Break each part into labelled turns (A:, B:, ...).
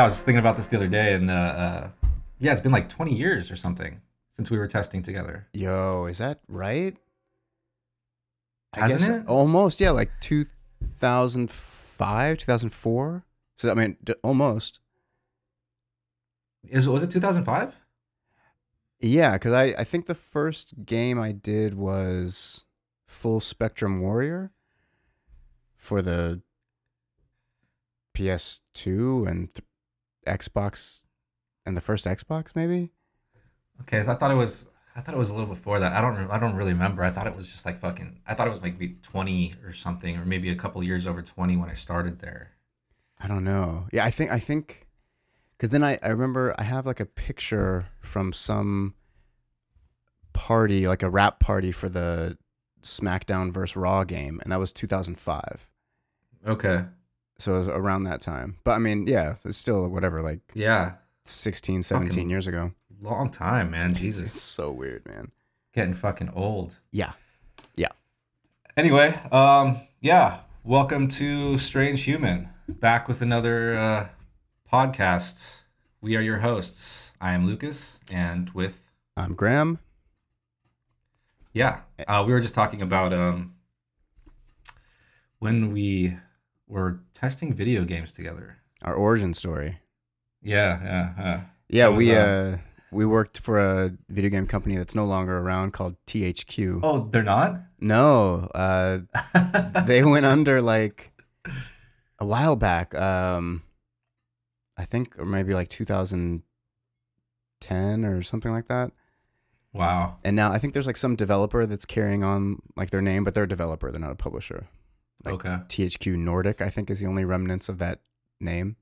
A: yeah, I was thinking about this the other day, and uh, uh, yeah, it's been like 20 years or something since we were testing together.
B: Yo, is that right? I
A: Hasn't
B: guess
A: it?
B: almost. Yeah, like 2005, 2004. So I mean, d- almost.
A: Is was it 2005?
B: Yeah, because I, I think the first game I did was Full Spectrum Warrior for the PS2 and th- Xbox and the first Xbox, maybe.
A: Okay, I thought it was. I thought it was a little before that. I don't. I don't really remember. I thought it was just like fucking. I thought it was like maybe 20 or something, or maybe a couple years over 20 when I started there.
B: I don't know. Yeah, I think I think because then I I remember I have like a picture from some party, like a wrap party for the SmackDown versus Raw game, and that was 2005.
A: Okay.
B: So it was around that time. But I mean, yeah, it's still whatever, like
A: Yeah.
B: 16, 17
A: Fucking-
B: years ago.
A: Long time, man.
B: It's
A: Jesus.
B: so weird, man.
A: Getting fucking old.
B: Yeah. Yeah.
A: Anyway, um, yeah. Welcome to Strange Human. Back with another uh, podcast. We are your hosts. I am Lucas, and with
B: I'm Graham.
A: yeah, uh, we were just talking about um when we were testing video games together.
B: Our origin story.
A: Yeah, yeah, yeah.
B: Yeah,
A: was,
B: we
A: uh,
B: uh we worked for a video game company that's no longer around called THQ.
A: Oh, they're not.
B: No, uh they went under like a while back. Um, I think or maybe like 2010 or something like that.
A: wow.
B: And now I think there's like some developer that's carrying on like their name, but they're a developer. They're not a publisher. Like-
A: okay.
B: THQ Nordic, I think, is the only remnants of that name.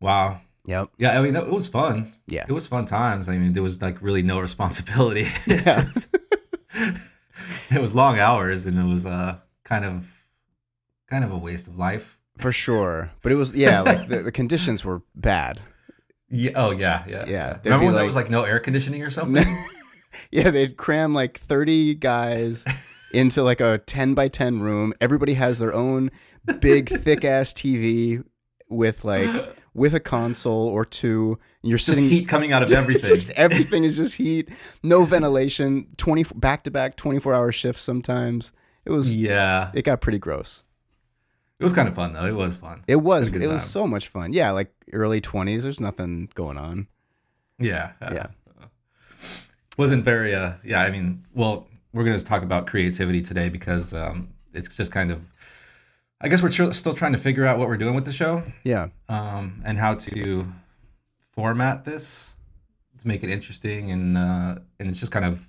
A: Wow.
B: Yep.
A: Yeah, I mean, it was fun.
B: Yeah.
A: It was fun times. I mean, there was like really no responsibility.
B: Yeah.
A: it was long hours, and it was uh kind of kind of a waste of life.
B: For sure. But it was yeah, like the, the conditions were bad.
A: Yeah. Oh yeah. Yeah.
B: Yeah,
A: Remember
B: be
A: when there was like no air conditioning or something?
B: yeah, they'd cram like 30 guys into like a 10 by 10 room. Everybody has their own big thick ass TV with like with a console or two. You're sitting
A: heat coming out of everything.
B: just everything is just heat, no ventilation, 20 back to back 24 hour shifts sometimes. It was
A: yeah.
B: it got pretty gross.
A: It was kind of fun though. It was fun.
B: It was
A: a good
B: it was so much fun. Yeah, like early 20s, there's nothing going on.
A: Yeah.
B: Yeah.
A: Wasn't very. Uh. Yeah. I mean, well, we're gonna talk about creativity today because um, it's just kind of. I guess we're tr- still trying to figure out what we're doing with the show.
B: Yeah.
A: um, and how to format this to make it interesting and uh, and it's just kind of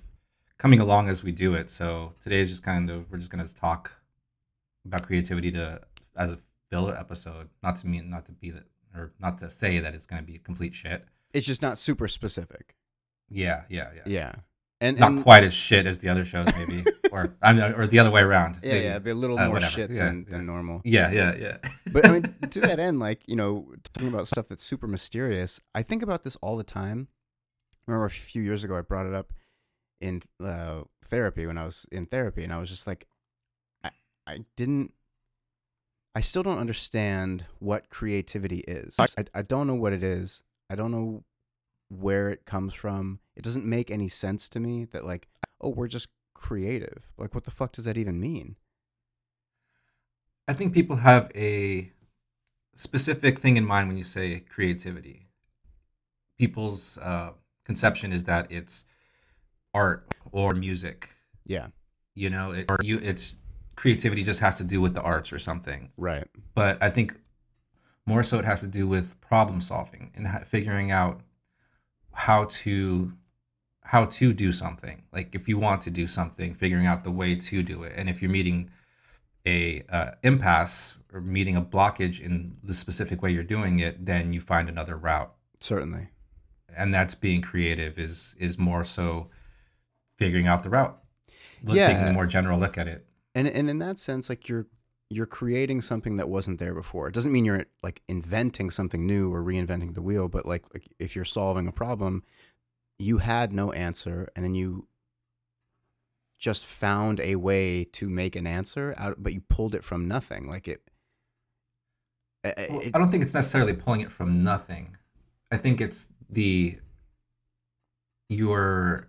A: coming along as we do it. So today is just kind of we're just gonna talk about creativity to as a filler episode, not to mean not to be that or not to say that it's gonna be complete shit.
B: It's just not super specific.
A: Yeah, yeah, yeah.
B: Yeah. And,
A: Not quite as shit as the other shows, maybe, or I mean, or the other way around.
B: Yeah,
A: maybe.
B: yeah, a little
A: Uh,
B: more
A: whatever.
B: shit
A: Yeah,
B: than,
A: yeah.
B: than normal.
A: yeah, yeah, yeah.
B: But I mean, to that end, like you know, talking about stuff that's super mysterious. I think about this all the time. I remember a few years ago, I brought it up in uh, therapy when I was in therapy, and I was just like, I, I didn't. I still don't understand what creativity is. I, I don't know what it is. I don't know where it comes from. It doesn't make any sense to me that like, oh, we're just creative. Like, what the fuck does that even mean?
A: I think people have a specific thing in mind when you say creativity. People's uh, conception is that it's art or music.
B: Yeah,
A: You know, it, or you, it's creativity just has to do with the arts or something.
B: right.
A: But I think more so it has to do with problem solving and ha- figuring out how to how to do something. Like if you want to do something, figuring out the way to do it. And if you're meeting a uh, impasse or meeting a blockage in the specific way you're doing it, then you find another route.
B: Certainly.
A: And that's being creative is is more so figuring out the route.
B: Yeah.
A: Taking a more general look at it.
B: and and in that sense like you're you're creating something that wasn't there before it doesn't mean you're like inventing something new or reinventing the wheel but like, like if you're solving a problem you had no answer and then you just found a way to make an answer out but you pulled it from nothing like it I, I-
A: Well, I don't think it's necessarily pulling it from nothing. I think it's the your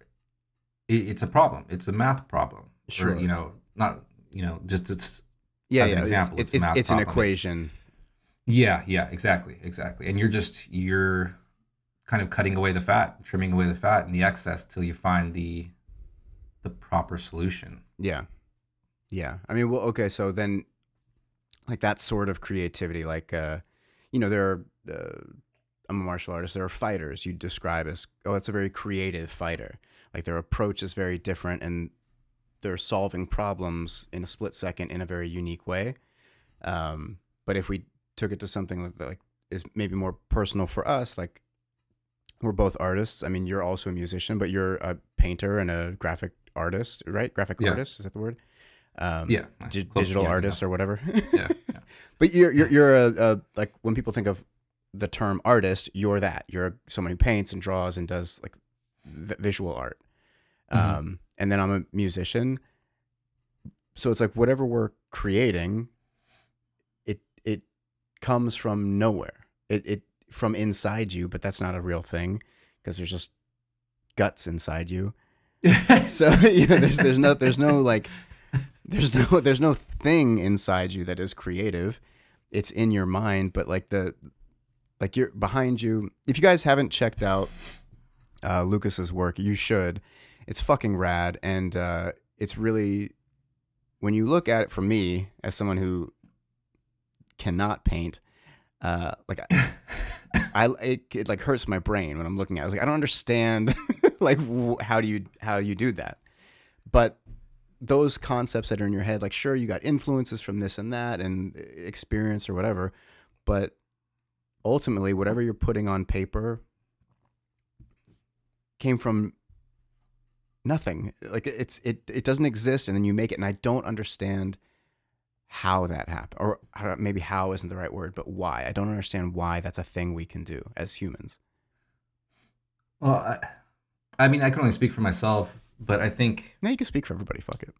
A: it, it's a problem. It's a math problem. Or,
B: Sure.
A: you know, not you know, just it's
B: yeah,
A: as an example,
B: it's
A: it's
B: it's, it's an equation.
A: yeah, yeah, exactly, exactly. And you're just you're kind of cutting away the fat, trimming away the fat and the excess till you find the the proper solution.
B: Yeah. Yeah. I mean, well, okay. So then, like that sort of creativity, like, uh, you know, there are, uh, I'm a martial artist. There are fighters you describe as, oh, that's a very creative fighter. Like their approach is very different and they're solving problems in a split second in a very unique way. Um, but if we took it to something like, like is maybe more personal for us, like we're both artists. I mean, you're also a musician, but you're a painter and a graphic artist, right? Graphic
A: Yeah.
B: artist is that the word? Um,
A: Yeah,
B: di- digital
A: together,
B: artist or whatever.
A: Yeah, yeah.
B: but you're you're you're a, a like when people think of the term artist, you're that. You're someone who paints and draws and does like v- visual art.
A: Mhm.
B: Um, and then I'm a musician. So it's like whatever we're creating, it it comes from nowhere. It it from inside you, but that's not a real thing because there's just guts inside you. So you know, there's there's no there's no like there's no there's no thing inside you that is creative. It's in your mind, but like the like you're behind you. If you guys haven't checked out uh, Lucas's work, you should. It's fucking rad, and uh, it's really when you look at it for me as someone who cannot paint. Uh, like I, I it, it like hurts my brain when I'm looking at it. I like, I don't understand like w- how do you how you do that? But those concepts that are in your head, like sure you got influences from this and that and experience or whatever, but ultimately whatever you're putting on paper came from nothing. Like it's it it doesn't exist and then you make it and I don't understand how that happened or maybe how isn't the right word but why i don't understand why that's a thing we can do as humans
A: Well, I, I mean, I can only speak for myself, but I think
B: now you can speak for everybody fuck it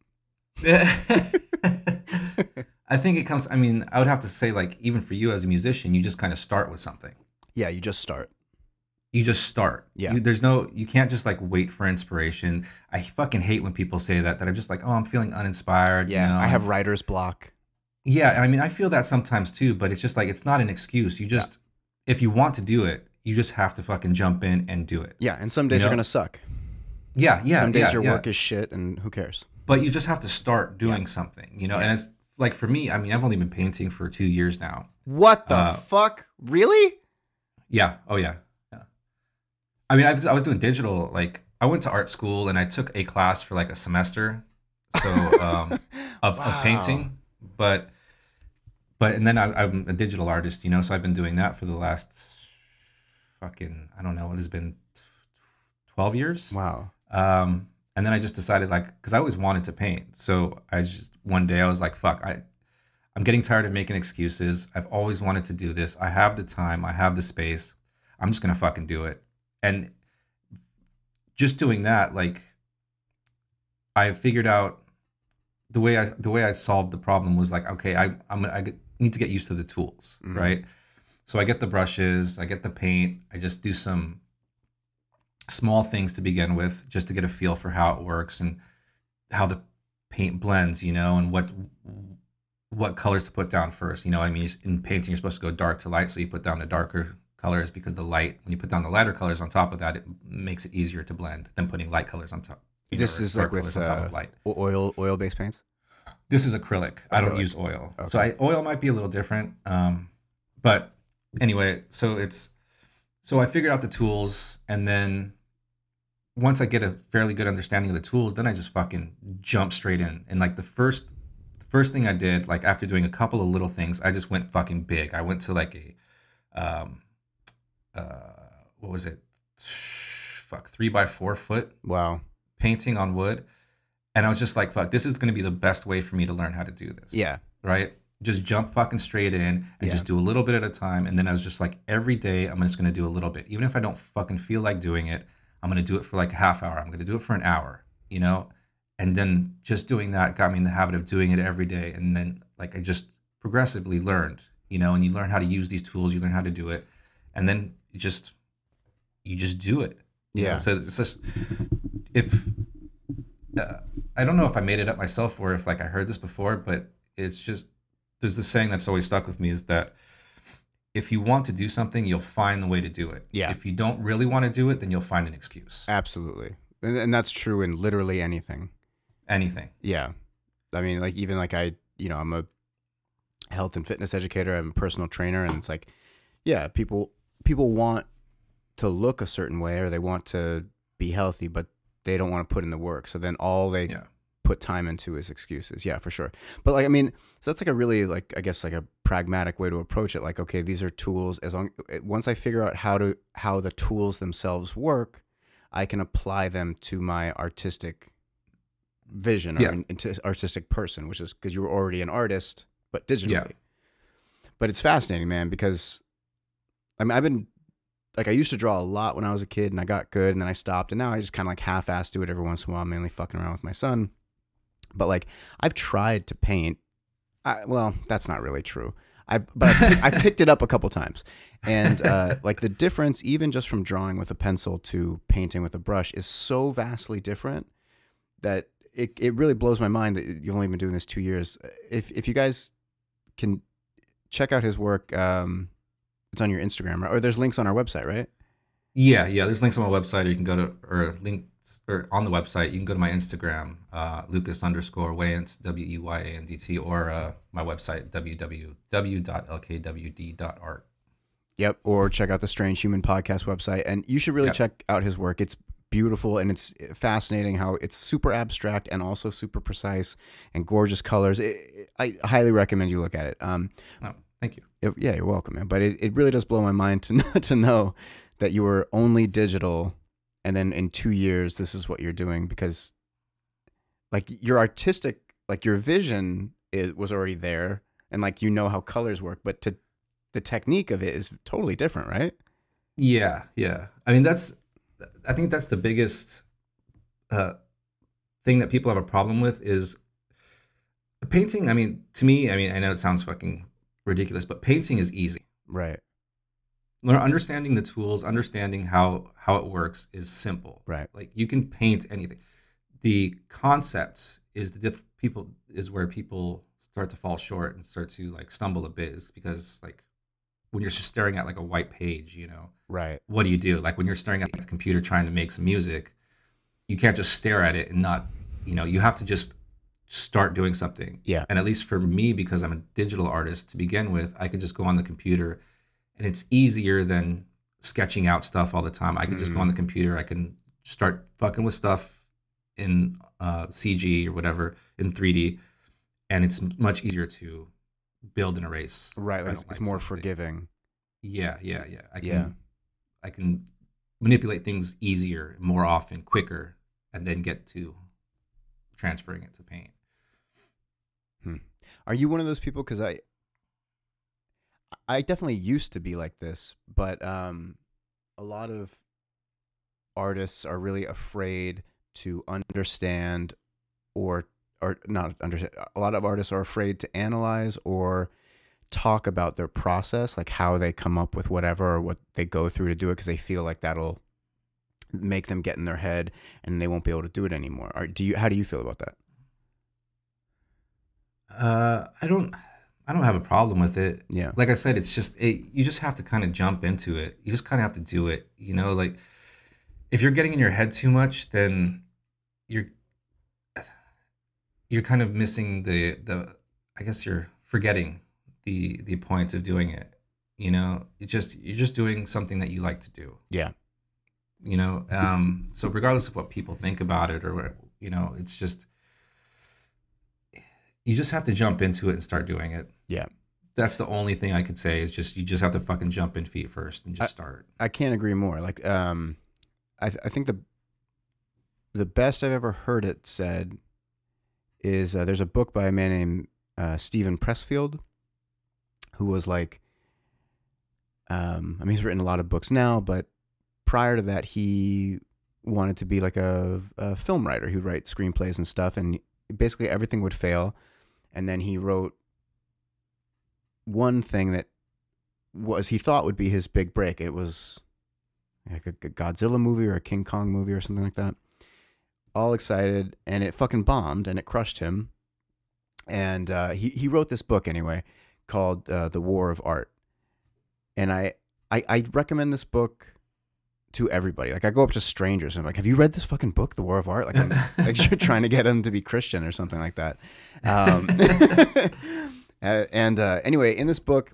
A: I think it comes. I mean, I would have to say, like, even for you as a musician, you just kind of start with something.
B: yeah you just start
A: You just start.
B: Yeah.
A: You, there's no. You can't just like wait for inspiration. I fucking hate when people say that. That I'm just like, oh, I'm feeling uninspired.
B: yeah
A: you know?
B: i have writer's block
A: Yeah, and I mean, I feel that sometimes too. But it's just like it's not an excuse. You just, if you want to do it, you just have to fucking jump in and do it.
B: yeah and some days
A: You
B: are
A: know?
B: gonna suck
A: Yeah, yeah.
B: some days
A: yeah,
B: your
A: yeah.
B: work is shit and who cares
A: but you just have to start doing something, you know.
B: Yeah.
A: And it's like for me, I mean, I've only been painting for two years now.
B: what the
A: Uh,
B: fuck really
A: Yeah. Oh yeah. I mean, I was I was doing digital. Like, I went to art school and I took a class for like a semester, so um, of,
B: Wow.
A: of painting. But but and then I, I'm a digital artist, you know. So I've been doing that for the last fucking I don't know what has been twelve years.
B: wow
A: Um, and then I just decided like because I always wanted to paint. So I just one day I was like, fuck, I I'm getting tired of making excuses. I've always wanted to do this. I have the time. I have the space. I'm just gonna fucking do it. And just doing that, like I figured out the way I the way I solved the problem was like, okay, I I'm I need to get used to the tools,
B: Mhm.
A: right? So I get the brushes, I get the paint, I just do some small things to begin with, just to get a feel for how it works and how the paint blends, you know, and what what colors to put down first. You know, I mean, in painting, you're supposed to go dark to light, so you put down the darker colors because the light, when you put down the lighter colors on top of that, it makes it easier to blend than putting light colors on top. you know,
B: This is like with
A: colors on top
B: uh,
A: light.
B: oil oil based paints
A: This is acrylic. I don't use oil. So I oil might be a little different. Um, but anyway, so it's so I figured out the tools and then once I get a fairly good understanding of the tools, then I just fucking jump straight in. And like the first the first thing I did, like after doing a couple of little things, I just went fucking big. I went to like a um Uh, what was it? Fuck, three by four foot
B: wow
A: painting on wood. And I was just like, fuck, this is going to be the best way for me to learn how to do this.
B: yeah
A: Right? Just jump fucking straight in and
B: Yeah.
A: just do a little bit at a time. And then I was just like, every day I'm just going to do a little bit. Even if I don't fucking feel like doing it, I'm going to do it for like a half hour. I'm going to do it for an hour, you know? And then just doing that got me in the habit of doing it every day. And then like I just progressively learned, you know, and you learn how to use these tools, you learn how to do it, and then you just you just do it.
B: Yeah.
A: So it's just if uh, I don't know if I made it up myself or if like I heard this before, but it's just there's this saying that's always stuck with me is that if you want to do something, you'll find the way to do it.
B: Yeah.
A: If you don't really want to do it, then you'll find an excuse.
B: Absolutely. And, and that's true in literally anything.
A: Anything.
B: Yeah. I mean, like, even like I, you know, I'm a health and fitness educator, I'm a personal trainer, and it's like, yeah, people, people want to look a certain way or they want to be healthy, but they don't want to put in the work. So then all they
A: Yeah.
B: put time into is excuses. Yeah, for sure. But like, I mean, so that's like a really like, I guess like a pragmatic way to approach it. Like, okay, these are tools. As long eh, once I figure out how to how the tools themselves work, I can apply them to my artistic vision or
A: Yeah.
B: an artistic person, which is because you were already an artist, but digitally.
A: Yeah.
B: But it's fascinating, man, because I mean, I've been like I used to draw a lot when I was a kid, and I got good, and then I stopped, and now I just kind of like half-ass do it every once in a while, mainly fucking around with my son. But like I've tried to paint. I, well, that's not really true. I've but I, I picked it up a couple times, and uh, like the difference, even just from drawing with a pencil to painting with a brush, is so vastly different that it, it really blows my mind that you've only been doing this two years. If if you guys can check out his work, um, it's on your Instagram, right? or there's links on our website, right?
A: Yeah, yeah. There's links on my website, or you can go to or links or on the website. You can go to my Instagram, uh, Lucas underscore Weyandt W E Y A N D T, or uh, my website www.lkwd.art.
B: Yep. Or check out the Strange Human podcast website. And you should really
A: Yep.
B: check out his work. It's beautiful and it's fascinating how it's super abstract and also super precise and gorgeous colors. It, it- I highly recommend you look at it. Um,
A: Oh, thank you.
B: it- yeah, you're welcome, man. But it, it really does blow my mind to know, to know that you were only digital and then in two years, this is what you're doing because like your artistic, like your vision is, was already there and like you know how colors work, but to the technique of it is totally different, right?
A: Yeah, yeah. I mean, that's. I think that's the biggest uh, thing that people have a problem with is painting. I mean, to me, I mean, I know it sounds fucking ridiculous, but painting is easy.
B: Right.
A: Learn understanding the tools, understanding how how it works is simple.
B: Right.
A: Like you can paint anything. The concept is the diff- people is where people start to fall short and start to like stumble a bit is because like when you're just staring at like a white page, you know,
B: Right.
A: what do you do? Like when you're staring at the computer trying to make some music, you can't just stare at it and not, you know, you have to just start doing something.
B: Yeah.
A: And at least for me, because I'm a digital artist to begin with, I could just go on the computer and it's easier than sketching out stuff all the time. I could just go on the computer, I can start fucking with stuff in uh, CG or whatever in 3D, and it's much easier to build and erase.
B: Right. Like it's, it's
A: like
B: more
A: something.
B: forgiving.
A: Yeah, yeah, yeah. I can
B: Yeah.
A: I can manipulate things easier, more often, quicker, and then get to transferring it to paint.
B: Are you one of those people? Because I, I definitely used to be like this, but um, a lot of artists are really afraid to understand, or or not understand. A lot of artists are afraid to analyze or talk about their process, like how they come up with whatever or what they go through to do it, because they feel like that'll make them get in their head and they won't be able to do it anymore. Or do you? How do you feel about that?
A: Uh, I don't, I don't have a problem with it.
B: Yeah.
A: Like I said, it's just it, you just have to kind of jump into it. You just kind of have to do it. You know, like if you're getting in your head too much, then you're you're kind of missing the the. I guess you're forgetting the the point of doing it. You know, it just you're just doing something that you like to do.
B: Yeah.
A: you know um so regardless of what people think about it or you know it's just you just have to jump into it and start doing it
B: Yeah.
A: that's the only thing i could say is just you just have to fucking jump in feet first and just start
B: I can't agree more. Like, um, I th- I think the the best I've ever heard it said is uh, there's a book by a man named uh, Steven Pressfield, who was like, um, I mean, he's written a lot of books now, but prior to that, he wanted to be like a, a film writer. He'd write screenplays and stuff, and basically everything would fail. And then he wrote one thing that was he thought would be his big break. It was like a, Godzilla movie or a King Kong movie or something like that. All excited, and it fucking bombed, and it crushed him. And uh, he he wrote this book anyway, called uh, The War of Art. And I, I I recommend this book to everybody. Like I go up to strangers and I'm like, "Have you read this fucking book, The War of Art?" Like I'm like you're trying to get them to be Christian or something like that. Um, and uh, anyway, in this book,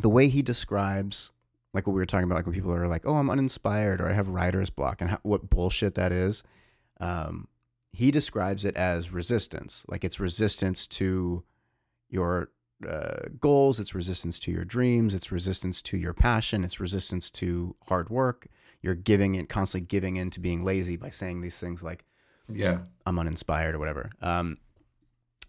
B: the way he describes like what we were talking about, like when people are like, "Oh, I'm uninspired," or "I have writer's block," and how, what bullshit that is. Um, he describes it as resistance, like it's resistance to your uh, goals, it's resistance to your dreams, it's resistance to your passion, it's resistance to hard work. You're giving it constantly giving in to being lazy by saying these things like,
A: Yeah.
B: I'm uninspired or whatever. Um,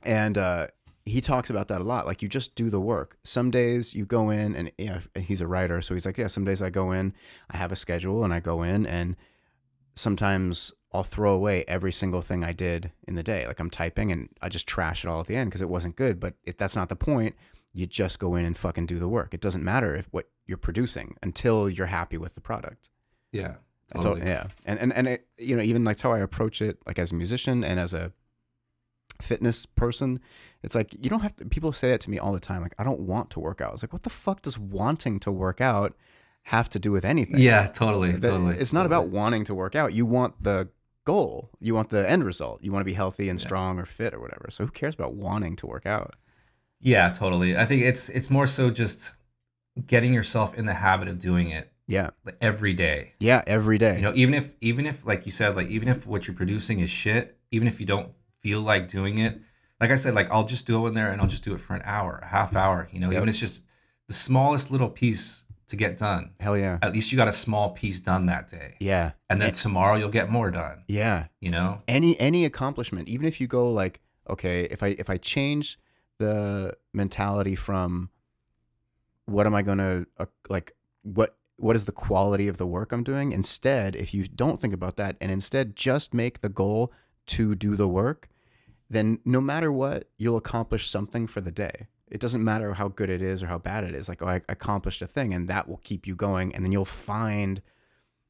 B: and uh, he talks about that a lot. Like you just do the work. Some days you go in, and know, he's a writer, so he's like, yeah. Some days I go in, I have a schedule, and I go in, and sometimes I'll throw away every single thing I did in the day. Like I'm typing, and I just trash it all at the end because it wasn't good. But if that's not the point, you just go in and fucking do the work. It doesn't matter if what you're producing until you're happy with the product.
A: Yeah. Totally.
B: tot- yeah, and and and it, you know, even like how I approach it, like as a musician and as a fitness person, it's like you don't have to. People say that to me all the time. Like, I don't want to work out. It's like, what the fuck does wanting to work out have to do with anything?
A: Yeah, totally. Totally.
B: It's not about wanting to work out. You want the goal. You want the end result. You want to be healthy and
A: Yeah.
B: strong or fit or whatever. So who cares about wanting to work out?
A: Yeah, totally. I think it's it's more so just getting yourself in the habit of doing it
B: Yeah,
A: like every day.
B: yeah, every day.
A: You know, even if even if like you said, like even if what you're producing is shit, even if you don't feel like doing it, like I said, like I'll just go in there and I'll just do it for an hour, a half hour. You know,
B: Yep.
A: even if it's just the smallest little piece to get done.
B: Hell yeah,
A: At least you got a small piece done that day,
B: yeah,
A: and then tomorrow you'll get more done.
B: yeah.
A: You know,
B: any any accomplishment even if you go like okay if i if i change the mentality from what am i going to uh, like what what is the quality of the work i'm doing instead if you don't think about that and instead just make the goal to do the work then no matter what you'll accomplish something for the day it doesn't matter how good it is or how bad it is like oh i accomplished a thing and that will keep you going and then you'll find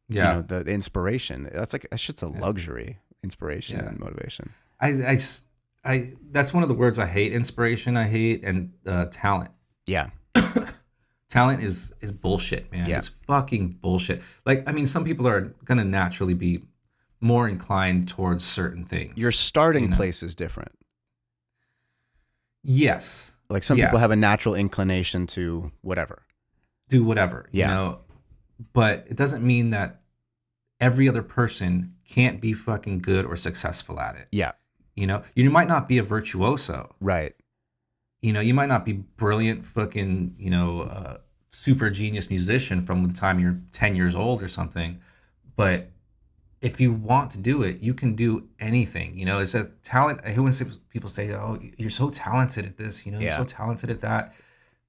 A: yeah.
B: you know the, the inspiration that's like that shit's a luxury inspiration
A: Yeah.
B: and motivation
A: I I I that's one of the words I hate. Inspiration I hate, and uh, talent.
B: yeah
A: talent is is bullshit, man.
B: Yeah.
A: It's fucking bullshit. Like, I mean, some people are gonna naturally be more inclined towards certain things.
B: your starting
A: you know.
B: place is different
A: yes,
B: like some
A: Yeah.
B: people have a natural inclination to whatever
A: do whatever,
B: Yeah.
A: you know, but it doesn't mean that every other person can't be fucking good or successful at it.
B: yeah
A: You know, you might not be a virtuoso.
B: right
A: You know, you might not be brilliant, fucking, you know, uh, super genius musician from the time you're 10 years old or something. But if you want to do it, you can do anything. You know, it's a talent. I hear when people say, oh, you're so talented at this, you know,
B: Yeah.
A: you're so talented at that.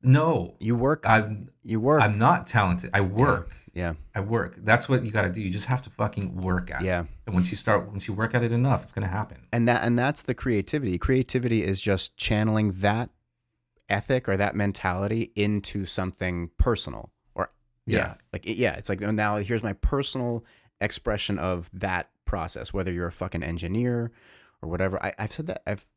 A: No,
B: you work
A: I'm,
B: you work
A: I'm not talented. I work.
B: yeah
A: I work. That's what you got to do. You just have to fucking work at it.
B: yeah
A: And once you start, once you work at it enough, it's going to happen.
B: and that and that's the creativity creativity is just channeling that ethic or that mentality into something personal or yeah,
A: Yeah.
B: like yeah it's like oh, now here's my personal expression of that process whether you're a fucking engineer or whatever. I, i've said that i've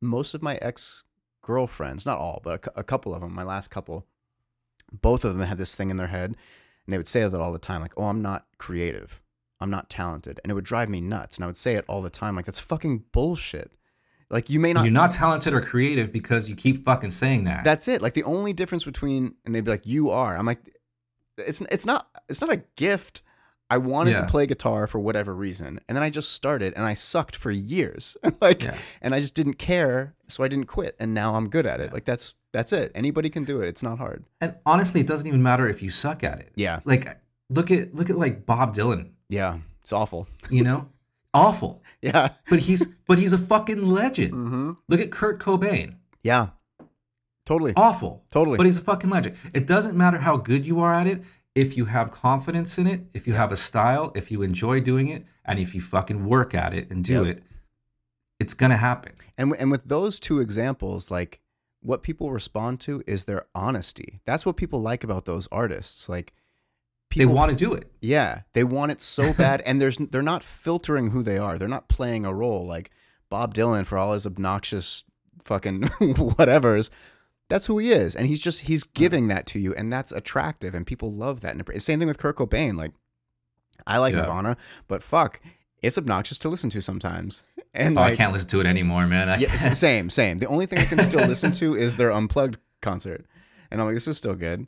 B: most of my ex girlfriends not all but a, a couple of them my last couple both of them had this thing in their head and they would say that all the time like oh i'm not creative. I'm not talented. And it would drive me nuts and i would say it all the time like that's fucking bullshit. Like you may not
A: you're not talented or creative because you keep fucking saying that.
B: that's it. Like the only difference between and they'd be like you are. I'm like it's it's not it's not a gift i wanted
A: Yeah.
B: to play guitar for whatever reason and then i just started and i sucked for years like
A: Yeah.
B: and i just didn't care so i didn't quit and now i'm good at it
A: Yeah.
B: like that's that's it anybody can do it it's not hard
A: And honestly, it doesn't even matter if you suck at it.
B: yeah
A: Like look at look at like Bob Dylan,
B: yeah it's awful
A: you know? Awful.
B: yeah
A: But he's but he's a fucking legend.
B: mm-hmm.
A: Look at Kurt Cobain.
B: yeah totally
A: Awful.
B: totally
A: But he's a fucking legend. It doesn't matter how good you are at it. If you have confidence in it, if you have a style, if you enjoy doing it, and if you fucking work at it and do
B: Yep.
A: it, it's gonna happen.
B: And and with those two examples, like what people respond to is their honesty. That's what people like about those artists. Like
A: they want to do it.
B: Yeah, they want it so bad, and there's they're not filtering who they are. They're not playing a role like Bob Dylan for all his obnoxious fucking whatevers. That's who he is, and he's just he's giving that to you, and that's attractive, and people love that. And same thing with Kurt Cobain. Like, I like
A: Yeah.
B: Nirvana, but fuck, it's obnoxious to listen to sometimes. And
A: Oh,
B: like,
A: I can't listen to it anymore, man. I,
B: yeah, it's the same, same. The only thing I can still listen to is their unplugged concert, and I'm like, this is still good.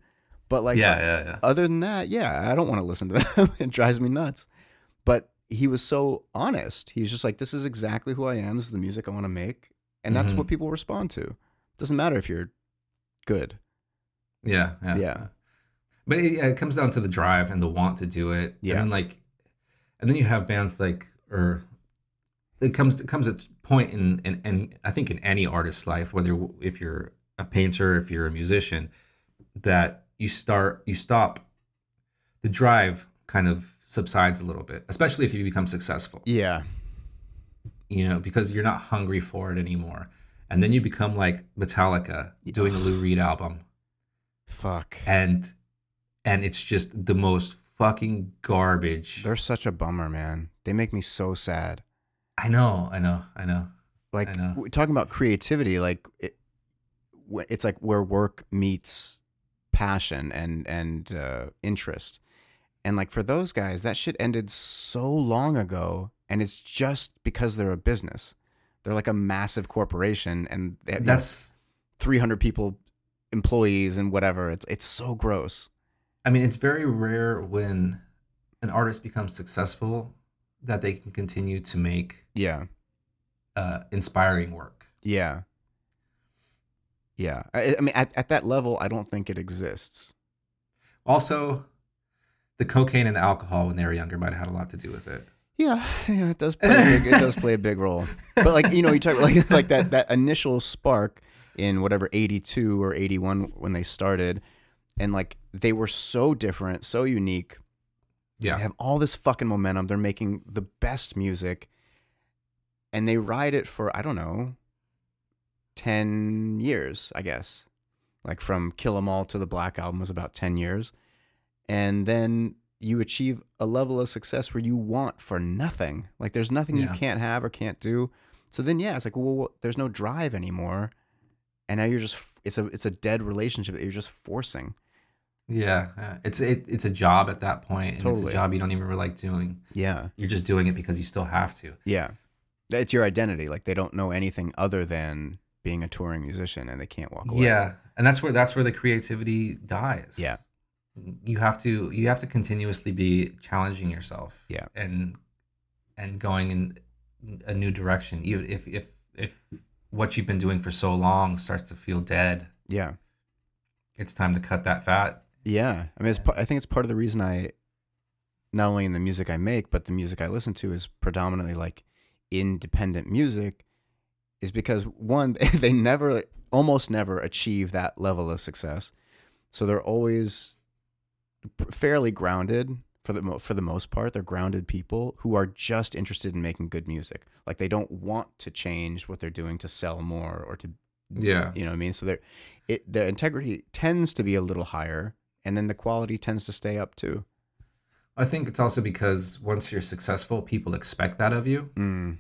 B: But like,
A: yeah, yeah, yeah.
B: other than that, yeah, I don't want to listen to them. it drives me nuts. But he was so honest. He's just like, this is exactly who I am. This is the music I want to make, and that's
A: Mhm.
B: what people respond to. Doesn't matter if you're good.
A: Yeah, yeah.
B: Yeah.
A: But it, yeah, it comes down to the drive and the want to do it.
B: Yeah.
A: And then like and then you have bands like or it comes it comes at a point in in, in I think in any artist's life, whether if you're a painter, if you're a musician, that you start you stop the drive kind of subsides a little bit, especially if you become successful.
B: Yeah.
A: You know, because you're not hungry for it anymore. And then you become like Metallica doing a Lou Reed album.
B: Fuck.
A: and and it's just the most fucking garbage.
B: They're such a bummer, man. They make me so sad.
A: I know, I know, I know.
B: Like
A: I know.
B: we're talking about creativity, like it, it's like where work meets passion and and uh, interest. And like for those guys, that shit ended so long ago, and it's just because they're a business. They're like a massive corporation, and they have, you know,
A: That's
B: 300 people, employees, and whatever. It's it's so gross.
A: I mean, it's very rare when an artist becomes successful that they can continue to make
B: Yeah,
A: uh, inspiring work.
B: yeah, yeah. I, I mean, at, at that level, I don't think it exists.
A: Also, the cocaine and the alcohol when they were younger might have had a lot to do with it.
B: Yeah, yeah, it does play a big, it does play a big role. But like you know, you talk like like that that initial spark in whatever 82 or 81 when they started and like they were so different, so unique.
A: Yeah.
B: They have all this fucking momentum. They're making the best music and they ride it for I don't know 10 years, I guess. Like from Kill 'Em All to the Black Album was about 10 years. And then you achieve a level of success where you want for nothing. Like there's nothing
A: Yeah.
B: you can't have or can't do. So then yeah, it's like well, there's no drive anymore. And now you're just it's a it's a dead relationship that you're just forcing.
A: yeah. yeah. It's it, it's a job at that point, and it's a job you don't even really like doing.
B: Yeah.
A: You're just doing it because you still have to.
B: Yeah. It's your identity. Like they don't know anything other than being a touring musician and they can't walk away.
A: Yeah, and that's where that's where the creativity dies.
B: Yeah.
A: You have to you have to continuously be challenging yourself.
B: Yeah.
A: and and going in a new direction. Even if if if what you've been doing for so long starts to feel dead,
B: Yeah.
A: it's time to cut that fat.
B: Yeah. I mean, it's, I think it's part of the reason I, not only in the music I make, but the music I listen to is predominantly like independent music, is because one, they never, almost never achieve that level of success. So they're always fairly grounded for the mo- for the most part. They're grounded people who are just interested in making good music. Like they don't want to change what they're doing to sell more or to
A: Yeah,
B: you know what I mean? So their it their integrity tends to be a little higher, and then the quality tends to stay up too.
A: I think it's also because once you're successful, people expect that of you.
B: Mm.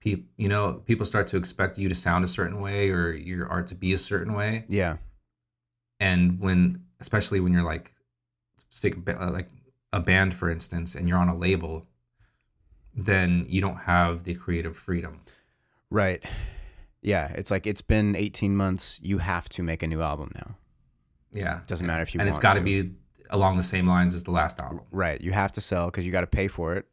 A: People, you know, people start to expect you to sound a certain way or your art to be a certain way.
B: Yeah,
A: and when especially when you're like stick uh, like a band for instance and you're on a label then you don't have the creative freedom
B: right. Yeah, it's like it's been 18 months. You have to make a new album now.
A: yeah
B: Doesn't matter if you
A: and it's got to be along the same lines as the last album
B: Right, you have to sell because you got to pay for it.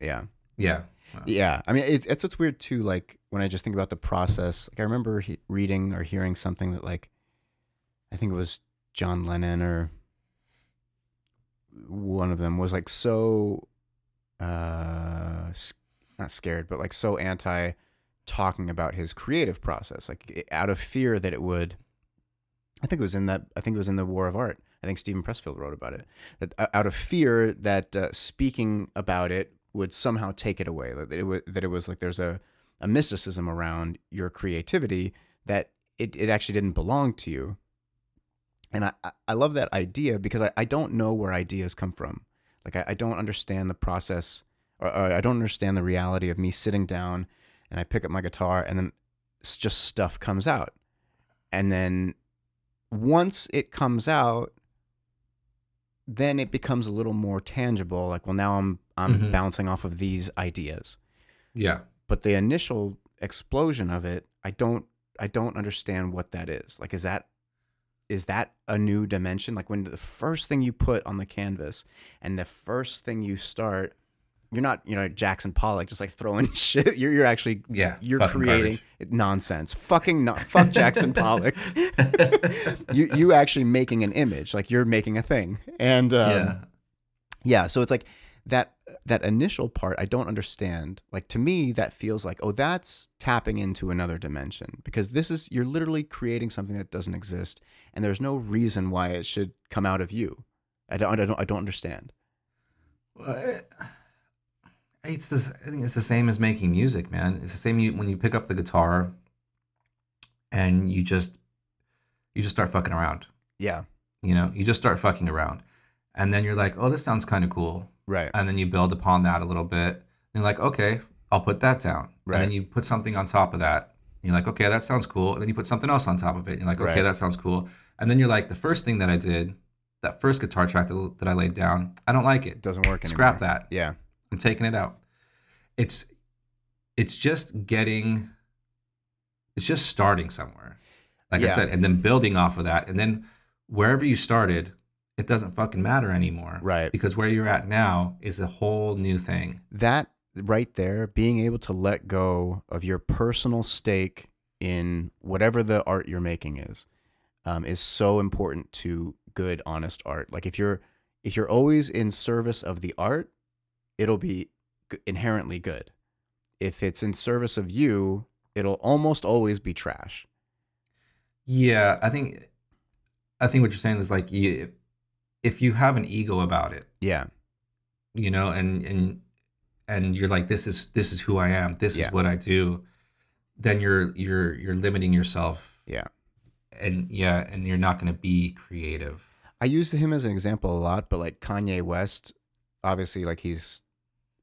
B: Yeah,
A: yeah
B: yeah. I mean, it's it's what's weird too. Like when I just think about the process. Like I remember he, reading or hearing something that like, I think it was John Lennon or one of them was like so, uh, not scared, but like so anti talking about his creative process, like out of fear that it would. I think it was in that. I think it was in the War of Art. I think Steven Pressfield wrote about it. That uh, out of fear that uh, speaking about it would somehow take it away. That it was that it was like there's a a mysticism around your creativity that it, it actually didn't belong to you. And I, I- love that idea because I, I don't know where ideas come from. Like I, I don't understand the process or, or I don't understand the reality of me sitting down and I pick up my guitar and then just stuff comes out. And then once it comes out, then it becomes a little more tangible. Like, well, now I'm I'm
A: Mhm.
B: bouncing off of these ideas
A: Yeah.
B: but the initial explosion of it i don't i don't understand what that is like is that is that a new dimension? Like when the first thing you put on the canvas and the first thing you start you're not you know jackson pollock just like throwing shit. You're, you're actually
A: Yeah.
B: you're creating nonsense. Fucking no, fuck jackson pollock. You you actually making an image. Like you're making a thing. And um,
A: yeah.
B: yeah so it's like that that initial part i don't understand like to me that feels like oh that's tapping into another dimension because this is you're literally creating something that doesn't exist and there's no reason why it should come out of you i don't i don't i don't understand
A: Well, it- It's this. I think it's the same as making music, man. It's the same you, when you pick up the guitar, and you just, you just start fucking around.
B: yeah
A: You know, you just start fucking around, and then you're like, oh, this sounds kind of cool,
B: right
A: and then you build upon that a little bit. And you're like, okay, I'll put that down,
B: Right.
A: and then you put something on top of that. And you're like, okay, that sounds cool, and then you put something else on top of it. And you're like, okay,
B: Right.
A: that sounds cool, and then you're like, the first thing that I did, that first guitar track that, that I laid down, I don't like
B: it
A: it.
B: doesn't work anymore.
A: Scrap that.
B: yeah
A: I'm taking it out. It's it's just getting it's just starting somewhere. Like I said, and then building off of that. And then wherever you started, it doesn't fucking matter anymore.
B: right
A: Because where you're at now is a whole new thing.
B: that right there being able to let go of your personal stake in whatever the art you're making is um, is so important to good honest art like if you're if you're always in service of the art it'll be inherently good if it's in service of you it'll almost always be trash
A: Yeah, I think I think what you're saying is like you if you have an ego about it,
B: yeah
A: you know, and and and you're like this is this is who I am, this
B: Yeah.
A: is what I do, then you're you're you're limiting yourself
B: yeah
A: and yeah, and you're not going to be creative.
B: I use him as an example a lot, but like Kanye West, obviously, like he's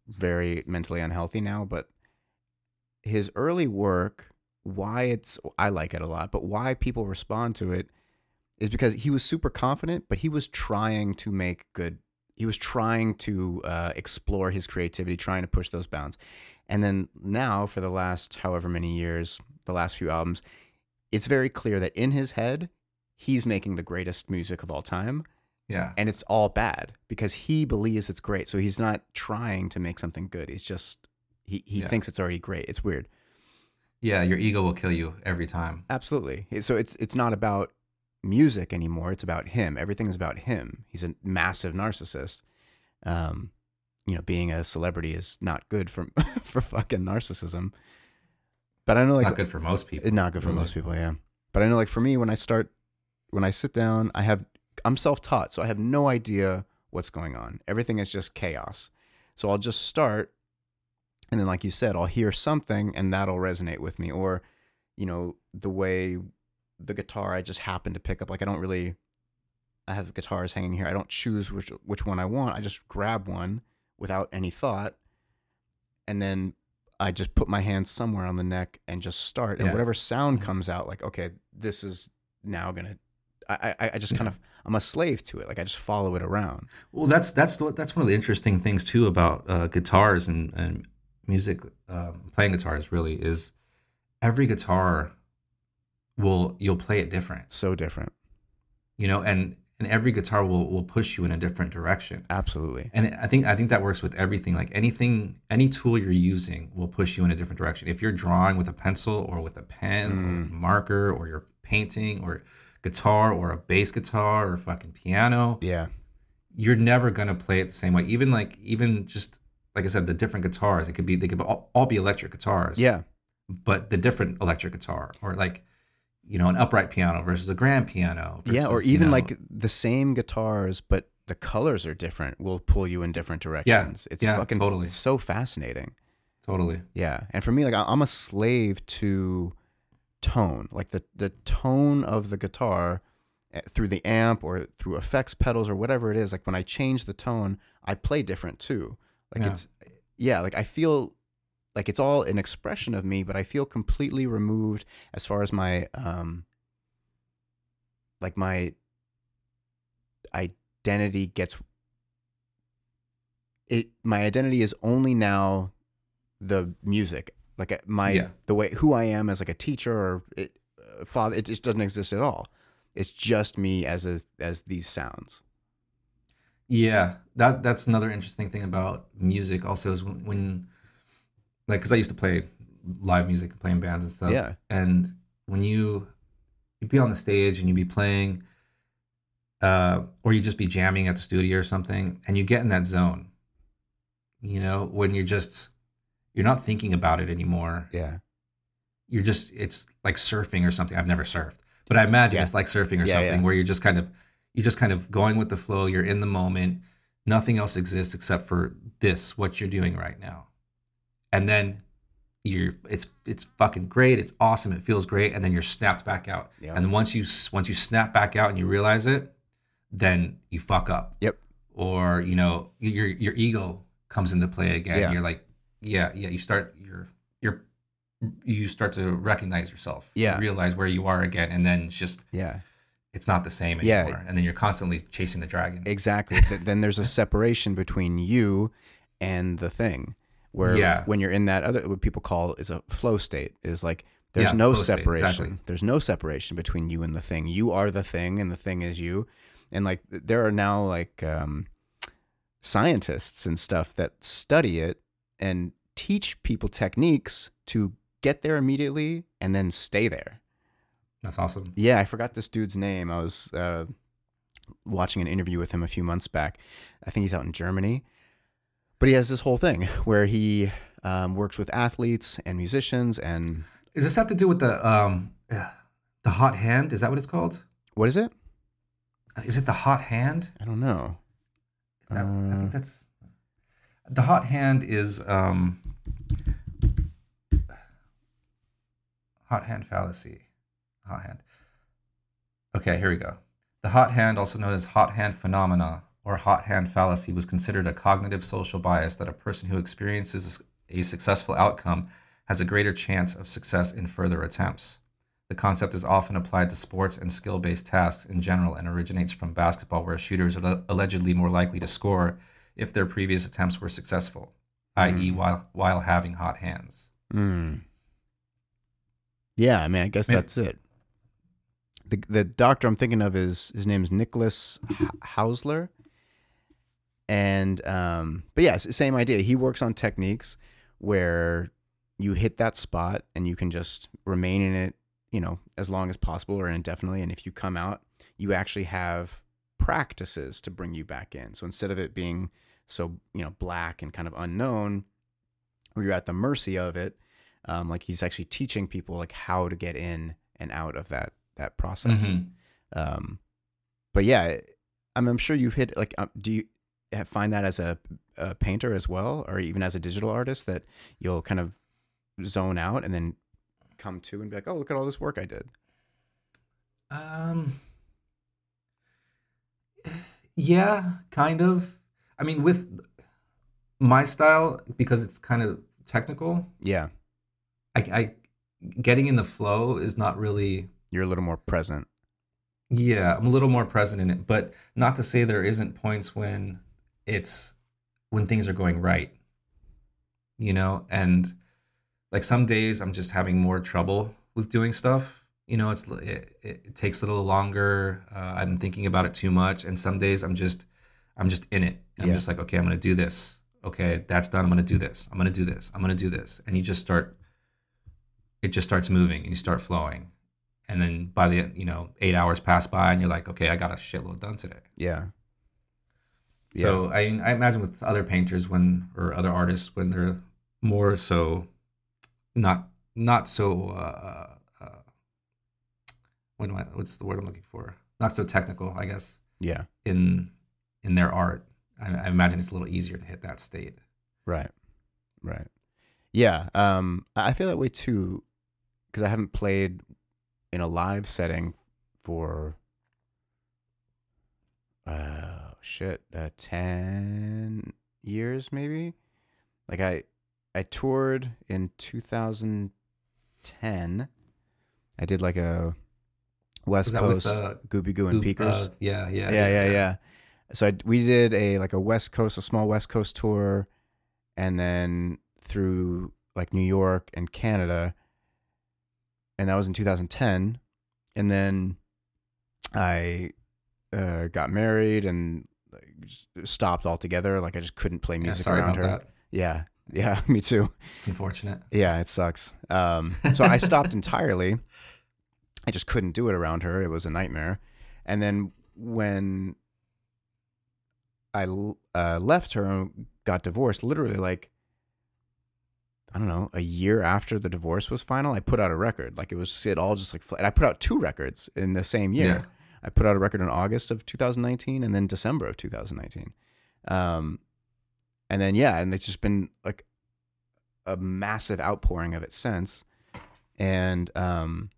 B: very mentally unhealthy now, but his early work, why it's, I like it a lot, but why people respond to it is because he was super confident, but he was trying to make good, he was trying to uh, explore his creativity, trying to push those bounds. And then now, for the last however many years, the last few albums, it's very clear that in his head, he's making the greatest music of all time
A: Yeah.
B: and it's all bad because he believes it's great so he's not trying to make something good he's just he, he
A: Yeah.
B: thinks it's already great it's weird
A: Yeah, your ego will kill you every time.
B: absolutely so it's it's not about music anymore. It's about him. Everything is about him. He's a massive narcissist. Um you know being a celebrity is not good for for fucking narcissism. But i know like
A: not good for most people.
B: not good for
A: really.
B: most people yeah. But i know like for me when i start when i sit down i have i'm self-taught so i have no idea what's going on. Everything is just chaos. So i'll just start and then like you said i'll hear something and that'll resonate with me. Or you know the way the guitar i just happen to pick up like i don't really i have guitars hanging here i don't choose which which one i want i just grab one without any thought and then I just put my hand somewhere on the neck and just start, and
A: Yeah.
B: whatever sound
A: Mhm.
B: comes out, like okay, this is now gonna. I I, I just kind of I'm a slave to it. Like I just follow it around.
A: Well, that's that's the- that's one of the interesting things too about uh, guitars and and music, um, playing guitars. Really, is every guitar will you'll play it different,
B: So different.
A: you know, and and every guitar will will push you in a different direction.
B: Absolutely.
A: And I think I think that works with everything. Like anything, any tool you're using will push you in a different direction. If you're drawing with a pencil or with a pen or
B: Mm.
A: with a marker, or you're painting or guitar or a bass guitar or fucking piano,
B: Yeah.
A: you're never gonna play it the same way. Even like even just like I said, the different guitars. It could be they could all, all be electric guitars.
B: Yeah.
A: But the different electric guitar or like you know an upright piano versus a grand piano.
B: yeah. Or
A: versus, you
B: even
A: know-
B: like the same guitars, but the colors are different. Will pull you in different directions. Yeah, It's
A: yeah,
B: fucking
A: totally.
B: so fascinating.
A: totally.
B: Yeah. And for me, like I'm a slave to tone, like the the tone of the guitar eh, through the amp or through effects pedals or whatever it is. Like when I change the tone, I play different too. Like
A: Yeah.
B: it's yeah, like I feel like it's all an expression of me, but I feel completely removed as far as my um like my identity gets it my identity is only now the music like uh, my
A: Yeah.
B: the way who i am as like a teacher or it, uh, father it just doesn't exist at all it's just me as a as these sounds
A: Yeah, that that's another interesting thing about music. Also, is when, when like, because I used to play live music and play in bands and stuff.
B: Yeah.
A: And when you you'd be on the stage and you'd be playing, uh, or you'd just be jamming at the studio or something, and you get in that zone. You know, when you're just you're not thinking about it anymore.
B: yeah
A: You're just it's like surfing or something. I've never surfed, but I imagine
B: Yeah.
A: it's like surfing or
B: Yeah,
A: something
B: yeah.
A: where you're just kind of you're just kind of going with the flow. You're in the moment. Nothing else exists except for this, what you're doing right now. And then you're it's it's fucking great. It's awesome. It feels great. And then you're snapped back out.
B: Yeah.
A: And once you once you snap back out and you realize it, then you fuck up.
B: Yep.
A: Or you know your your ego comes into play again.
B: Yeah.
A: You're like, yeah, yeah. You start you're you're you start to recognize yourself.
B: Yeah.
A: realize where you are again, and then it's just
B: yeah
A: it's not the same
B: Yeah.
A: anymore. And then you're constantly chasing the dragon.
B: exactly then there's a separation between you and the thing where
A: Yeah.
B: when you're in that other what people call is a flow state is like there's
A: Yeah,
B: no
A: state,
B: separation
A: exactly.
B: there's no separation between you and the thing you are the thing and the thing is you and like there are now like um scientists and stuff that study it and teach people techniques to get there immediately and then stay there
A: That's awesome.
B: yeah, I forgot this dude's name. I was uh, watching an interview with him a few months back. I think he's out in Germany. But he has this whole thing where he um, works with athletes and musicians. And
A: Does this have to do with the um uh, the hot hand? Is that what it's called?
B: what is it?
A: Is it the hot hand?
B: I don't know.
A: Is that, I
B: Uh,
A: think that's the hot hand is um hot hand fallacy. Hot hand. Okay, here we go. The hot hand, also known as hot hand phenomena or hot hand fallacy, was considered a cognitive social bias that a person who experiences a successful outcome has a greater chance of success in further attempts. The concept is often applied to sports and skill based tasks in general and originates from basketball, where shooters are allegedly more likely to score if their previous attempts were successful, i.e.,
B: Mm.
A: while, while having hot hands.
B: Mm. Yeah, I mean, I guess that's it. The the doctor I'm thinking of is his name is Nicholas Hausler, and um, but yeah, same idea. He works on techniques where you hit that spot and you can just remain in it, you know, as long as possible or indefinitely. And if you come out, you actually have practices to bring you back in. So instead of it being so you know black and kind of unknown, where you're at the mercy of it, um, like he's actually teaching people like how to get in and out of that that process.
A: Mhm.
B: Um, but yeah, I'm, I'm sure you've hit like, um, do you find that as a, a painter as well, or even as a digital artist that you'll kind of zone out and then come to and be like, oh, look at all this work I did.
A: Um, yeah, kind of. I mean, with my style, because it's kind of technical,
B: Yeah,
A: I, I getting in the flow is not really.
B: you're a little more present.
A: Yeah, I'm a little more present in it, but not to say there isn't points when it's when things are going right. You know, and like some days I'm just having more trouble with doing stuff. You know, it's it, it takes a little longer. Uh, I'm thinking about it too much, and some days I'm just I'm just in it.
B: Yeah.
A: I'm just like, okay, I'm gonna do this. Okay, that's done. I'm gonna do this. I'm gonna do this. I'm gonna do this, and you just start. It just starts moving, and you start flowing, and then by the you know eight hours pass by, and you're like, okay, I got a shitload done today.
B: Yeah.
A: So I I imagine with other painters when or other artists when they're more so not not so uh, uh, what am I, what's the word I'm looking for? Not so technical, I guess,
B: yeah.
A: in in their art. I, I imagine it's a little easier to hit that state.
B: Right. Right. Yeah. Um, I I feel that way too, because I haven't played in a live setting for uh shit uh, 10 years maybe like i i toured in 2010 i did like a west
A: that with,
B: coast
A: uh,
B: gooby goo and peakers
A: uh, yeah, yeah,
B: yeah, yeah, yeah. So I, we did a like a West Coast, a small West Coast tour, and then through like New York and Canada, and that was in 2010. And then I uh, got married and stopped altogether. Like I just couldn't play
A: Yeah,
B: music
A: sorry
B: around her.
A: that.
B: Yeah, yeah, me too.
A: It's unfortunate.
B: Yeah, it sucks. Um, so I stopped entirely. I just couldn't do it around her. It was a nightmare. And then when I uh, left her and got divorced, literally like I don't know, a year after the divorce was final, I put out a record. Like it was it all just like fl- and I put out two records in the same year. I put out a record in August of 2019 and then December of 2019. Um, and then yeah, and it's just been like a massive outpouring of it since. And um,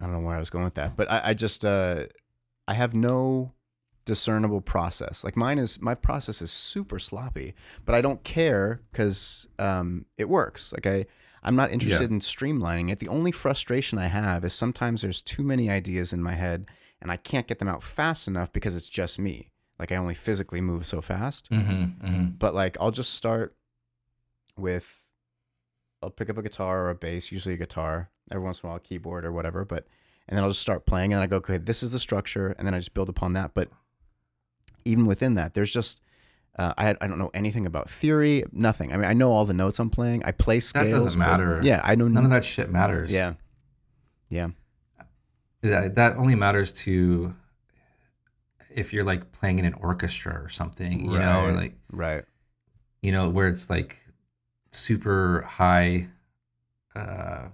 B: I don't know where I was going with that, but I, I just uh, I have no discernible process. Like mine is my process is super sloppy, but I don't care because um, it works. Like I I'm not interested in streamlining it. The only frustration I have is sometimes there's too many ideas in my head and I can't get them out fast enough because it's just me. Like I only physically move so fast.
A: Mm-hmm, mm-hmm.
B: But like I'll just start with I'll pick up a guitar or a bass, usually a guitar, every once in a while a keyboard or whatever, but and then I'll just start playing and I go, okay, this is the structure, and then I just build upon that. But even within that, there's just uh, I I don't know anything about theory, nothing. I mean, I know all the notes I'm playing. I play scales.
A: That
B: doesn't
A: matter.
B: Yeah, I know
A: None of that shit matters.
B: Yeah, yeah,
A: that, that only matters to if you're like playing in an orchestra or something, you know, or
B: Right.
A: like
B: right.
A: you know where it's like super high, uh,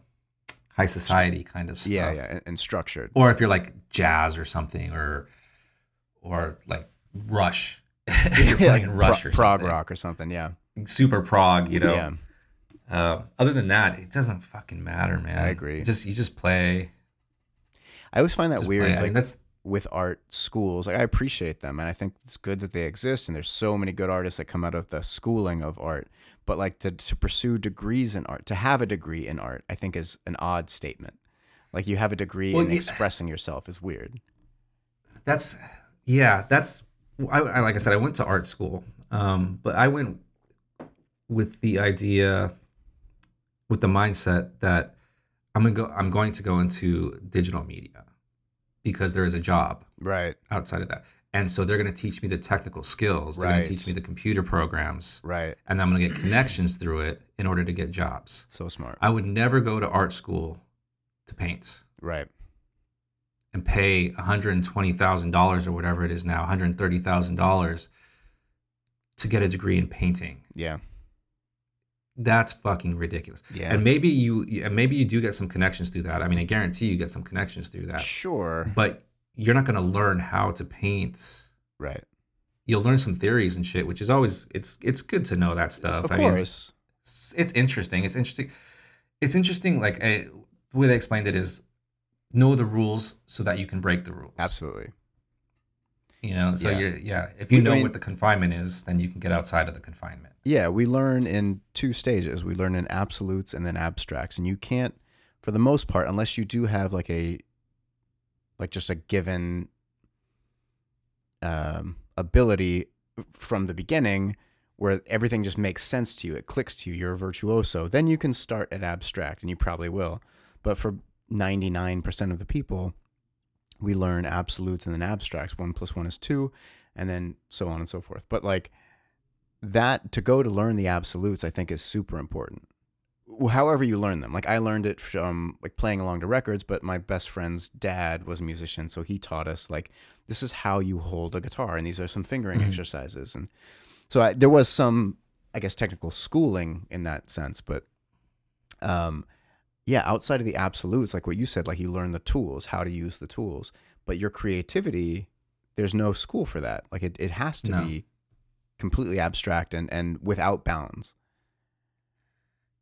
A: high society kind of stuff.
B: Yeah, yeah, and structured.
A: Or if you're like jazz or something, or or like Rush, you're
B: Yeah,
A: playing Rush
B: pro-
A: or
B: prog rock or something. Yeah,
A: super prog, you know.
B: yeah,
A: Uh, other than that, it doesn't fucking matter, man.
B: I agree.
A: You just you just play.
B: I always find that
A: just
B: weird.
A: play. I
B: like,
A: mean, that's
B: with art schools. Like I appreciate them and I think it's good that they exist and there's so many good artists that come out of the schooling of art. But like to to pursue degrees in art, to have a degree in art, I think is an odd statement. Like you have a degree
A: Well,
B: in
A: yeah.
B: expressing yourself is weird.
A: that's yeah that's I, I like i said i went to art school um but i went with the idea with the mindset that i'm gonna go i'm going to go into digital media because there is a job
B: Right.
A: outside of that and so they're going to teach me the technical skills they're gonna teach me the computer programs
B: Right.
A: and i'm going to get connections through it in order to get jobs
B: So smart.
A: i would never go to art school to paint
B: Right.
A: And pay $120,000 or whatever it is now, $130,000 to get a degree in painting.
B: Yeah.
A: That's fucking ridiculous.
B: Yeah.
A: And maybe you and maybe you do get some connections through that. I mean, I guarantee you get some connections through that.
B: Sure.
A: But you're not going to learn how to paint.
B: Right.
A: You'll learn some theories and shit, which is always it's it's good to know that stuff.
B: Of
A: I mean, it's,
B: course.
A: it's interesting. It's interesting. It's interesting like I, the way they explained it is know the rules so that you can break the rules.
B: Absolutely.
A: You know, so
B: Yeah.
A: you're yeah. If you
B: We-
A: know
B: mean-
A: what the confinement is, then you can get outside of the confinement.
B: Yeah, we learn in two stages. We learn in absolutes and then abstracts. And you can't, for the most part, unless you do have like a, like just a given um, ability from the beginning where everything just makes sense to you, it clicks to you, you're a virtuoso, then you can start at abstract and you probably will. But for 99% of the people, we learn absolutes and then abstracts. One plus one is two, and then so on and so forth. But like, that to go to learn the absolutes i think is super important however you learn them like i learned it from like playing along to records but my best friend's dad was a musician so he taught us like this is how you hold a guitar and these are some fingering
A: Mhm.
B: exercises and so I, there was some i guess technical schooling in that sense but um yeah outside of the absolutes like what you said like you learn the tools how to use the tools but your creativity there's no school for that like it, it has to
A: No.
B: be completely abstract and and without bounds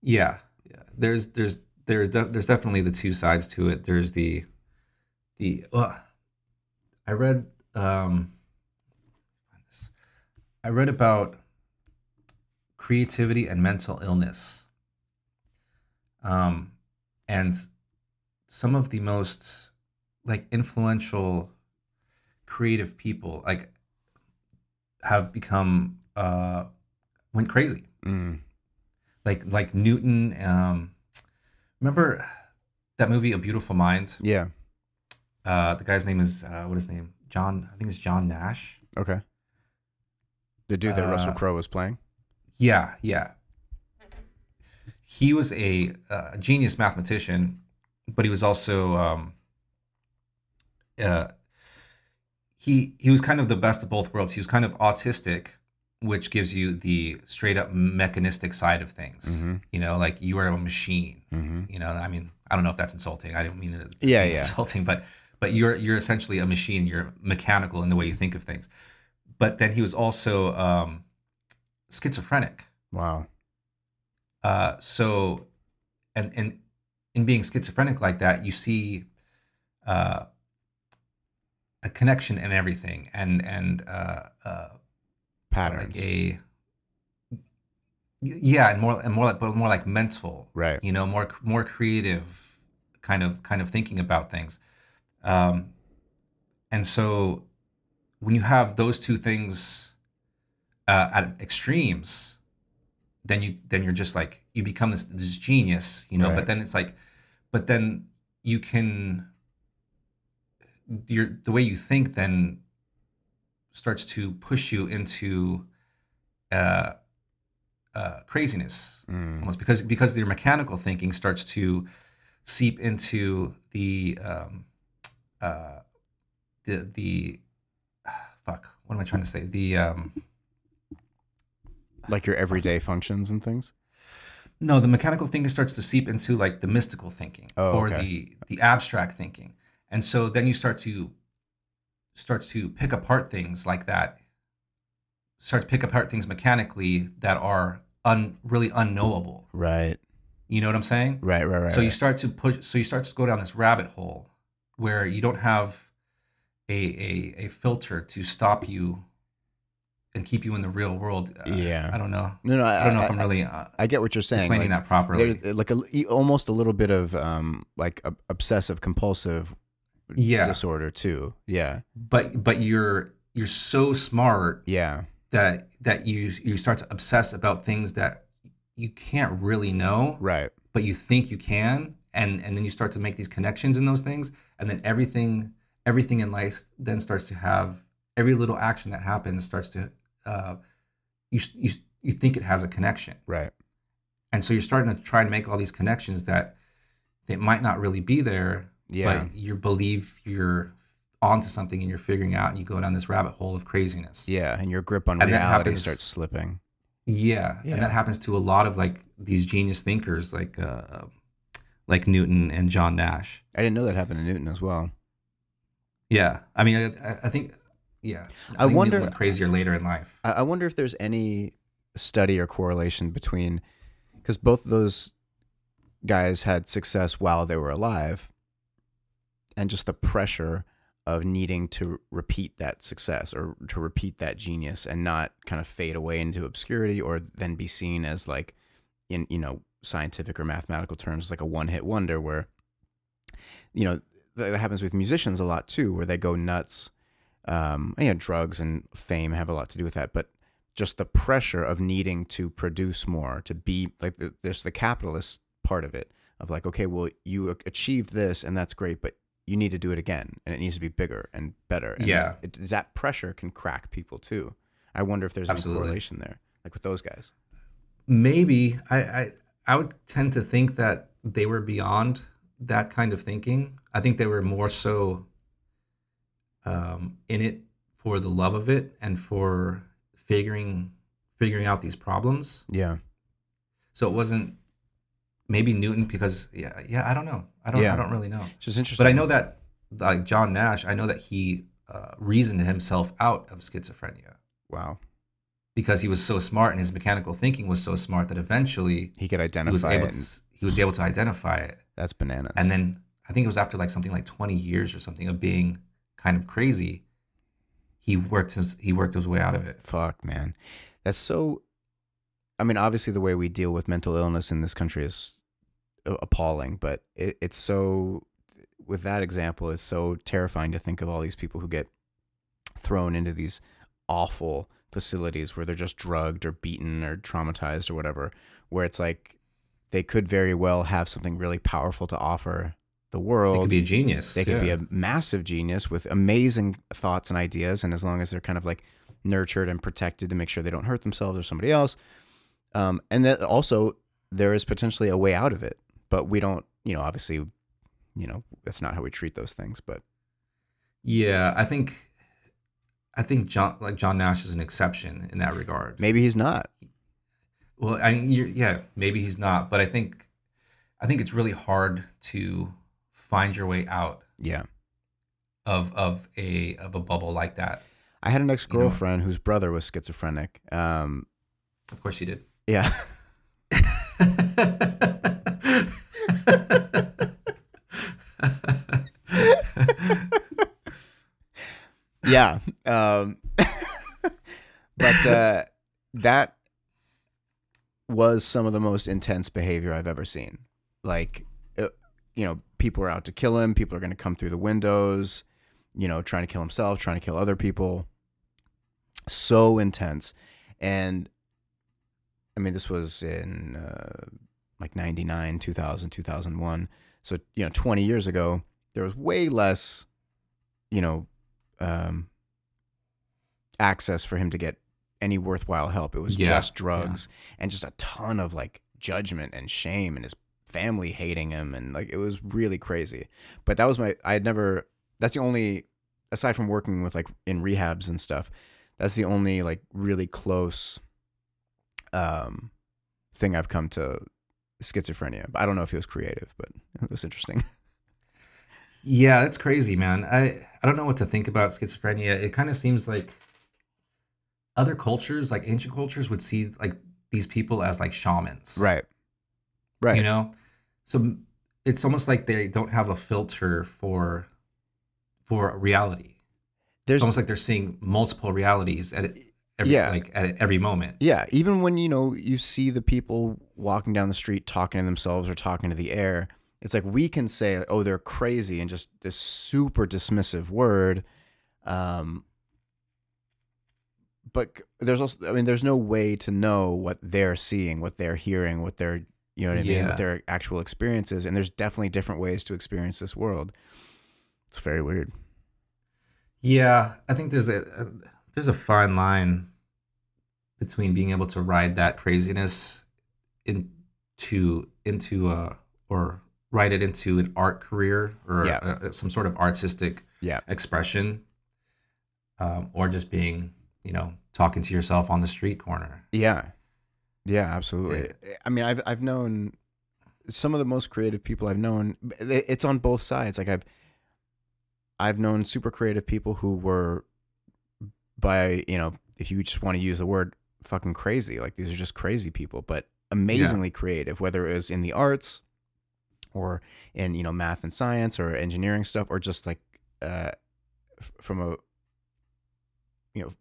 A: Yeah, yeah. There's there's there's de- there's definitely the two sides to it. There's the the uh, I read um I read about creativity and mental illness. Um and some of the most like influential creative people like have become uh went crazy
B: Mm.
A: like like newton um remember that movie a beautiful mind
B: Yeah.
A: uh the guy's name is uh what is his name john i think it's john nash
B: Okay. The dude that Russell
A: Uh,
B: Crowe was playing.
A: yeah yeah he was a, uh, genius mathematician but he was also um uh he he was kind of the best of both worlds he was kind of autistic which gives you the straight up mechanistic side of things
B: Mhm.
A: you know like you are a machine
B: Mm-hmm.
A: you know i mean i don't know if that's insulting i don't mean it as
B: Yeah, yeah.
A: insulting but but you're you're essentially a machine you're mechanical in the way you think of things but then he was also um schizophrenic
B: Wow.
A: Uh so and and in being schizophrenic like that you see uh a connection in everything and and uh uh
B: Patterns.
A: like a yeah and more and more like but more like mental
B: right.
A: you know more more creative kind of kind of thinking about things um and so when you have those two things uh, at extremes then you then you're just like you become this this genius you know
B: Right.
A: but then it's like but then you can your the way you think then starts to push you into uh, uh, craziness
B: Mm.
A: almost because because your mechanical thinking starts to seep into the um, uh, the the fuck what am I trying to say the um,
B: Like your everyday functions and things.
A: no the mechanical thinking starts to seep into like the mystical thinking
B: Oh,
A: or
B: okay.
A: the the abstract thinking and so then you start to starts to pick apart things like that start to pick apart things mechanically that are un, really unknowable
B: Right.
A: you know what i'm saying
B: Right. Right. Right.
A: so you start to push so you start to go down this rabbit hole where you don't have a a, a filter to stop you and keep you in the real world Uh,
B: Yeah.
A: i don't know
B: no, no. I,
A: i don't know
B: I,
A: if i'm really uh,
B: I get what you're saying.
A: explaining
B: like,
A: that properly
B: There's uh, like a almost a little bit of um like ob- obsessive compulsive
A: Yeah.
B: disorder too. Yeah.
A: but but you're you're so smart
B: Yeah.
A: that that you you start to obsess about things that you can't really know
B: Right.
A: but you think you can and and then you start to make these connections in those things and then everything everything in life then starts to have every little action that happens starts to uh you you you think it has a connection
B: Right.
A: and so you're starting to try and make all these connections that they might not really be there
B: Yeah.
A: but you believe you're onto something and you're figuring out and you go down this rabbit hole of craziness
B: Yeah. And your grip on
A: And
B: reality
A: happens-
B: starts slipping.
A: Yeah,
B: Yeah.
A: and that happens to a lot of like these genius thinkers, like uh, like Newton and John Nash.
B: I didn't know that happened to Newton as well.
A: Yeah, I mean, I- I think, yeah,
B: I
A: think
B: wonder-
A: crazier later in life.
B: I, I wonder if there's any study or correlation between because both of those guys had success while they were alive, and just the pressure of needing to repeat that success or to repeat that genius and not kind of fade away into obscurity or then be seen as like in you know scientific or mathematical terms like a one hit wonder where you know that that happens with musicians a lot too where they go nuts um yeah drugs and fame have a lot to do with that but just the pressure of needing to produce more to be like the, there's the capitalist part of it of like okay well you achieved this and that's great but you need to do it again and it needs to be bigger and better. And
A: Yeah.
B: it, that pressure can crack people too. I wonder if there's any correlation there like with those guys.
A: Maybe. I, I I would tend to think that they were beyond that kind of thinking. I think they were more so um, in it for the love of it and for figuring figuring out these problems.
B: yeah
A: So it wasn't maybe Newton because yeah yeah I don't know I don't
B: Yeah.
A: I don't really know.
B: it's just interesting
A: But I know that like John Nash, I know that he uh, reasoned himself out of schizophrenia
B: wow
A: because he was so smart and his mechanical thinking was so smart that eventually
B: he could identify
A: he was able
B: it
A: to
B: and-
A: he he was able to identify it.
B: That's bananas.
A: And then I think it was after like something like 20 years or something of being kind of crazy, he worked his he worked his way out of it.
B: fuck, man, that's so. I mean, obviously, the way we deal with mental illness in this country is appalling, but it, it's so. With that example, it's so terrifying to think of all these people who get thrown into these awful facilities where they're just drugged or beaten or traumatized or whatever, where it's like they could very well have something really powerful to offer the world.
A: They could be a genius.
B: They could be a massive genius with amazing thoughts and ideas, and as long as they're kind of like nurtured and protected to make sure they don't hurt themselves or somebody else, um, and that also there is potentially a way out of it, but we don't, you know, obviously, you know, that's not how we treat those things. But
A: Yeah, I think I think John like John Nash is an exception in that regard.
B: maybe he's not.
A: Well, I mean, you're, yeah, maybe he's not, but I think I think it's really hard to find your way out
B: Yeah,
A: of of a of a bubble like that.
B: I had an ex girlfriend whose brother was schizophrenic. Um,
A: Of course, you did.
B: yeah, yeah. Um, but uh, that was some of the most intense behavior I've ever seen. Like, uh, you know, people are out to kill him. People are going to come through the windows. You know, trying to kill himself, trying to kill other people. So intense, and I mean, this was in uh, like 99, 2000, 2001. So, you know, 20 years ago, there was way less, you know, um, access for him to get any worthwhile help. It was
A: Yeah,
B: just drugs and just a ton of like judgment and shame and his family hating him. And like, it was really crazy. But that was my, I had never, that's the only, aside from working with like in rehabs and stuff, that's the only like really close um, thing I've come to schizophrenia. But I don't know if he was creative, but it was interesting.
A: Yeah, that's crazy, man. I I don't know what to think about schizophrenia. It kind of seems like other cultures, like ancient cultures, would see like these people as like shamans,
B: right. Right.
A: You know, so it's almost like they don't have a filter for for reality.
B: There's
A: It's almost like they're seeing multiple realities at every,
B: Yeah.
A: like at every moment.
B: Yeah, even when you know you see the people walking down the street talking to themselves or talking to the air, it's like we can say, "Oh, they're crazy," and just this super dismissive word. Um, but there's also, I mean, there's no way to know what they're seeing, what they're hearing, what they're, you know what I mean,
A: Yeah.
B: what their actual experiences. And there's definitely different ways to experience this world. It's very weird.
A: Yeah, I think there's a, a there's a fine line between being able to ride that craziness into into uh or write it into an art career or
B: Yeah.
A: uh some sort of artistic
B: Yeah.
A: expression, um, or just being you know talking to yourself on the street corner.
B: Yeah. Yeah, absolutely. Eh, eh, I mean, I've I've known some of the most creative people I've known. Eh, it's on both sides. Like I've I've known super creative people who were by, you know, if you just want to use the word fucking crazy, like these are just crazy people, but amazingly creative, whether it was in the arts or in, you know, math and science or engineering stuff or just like uh from a you know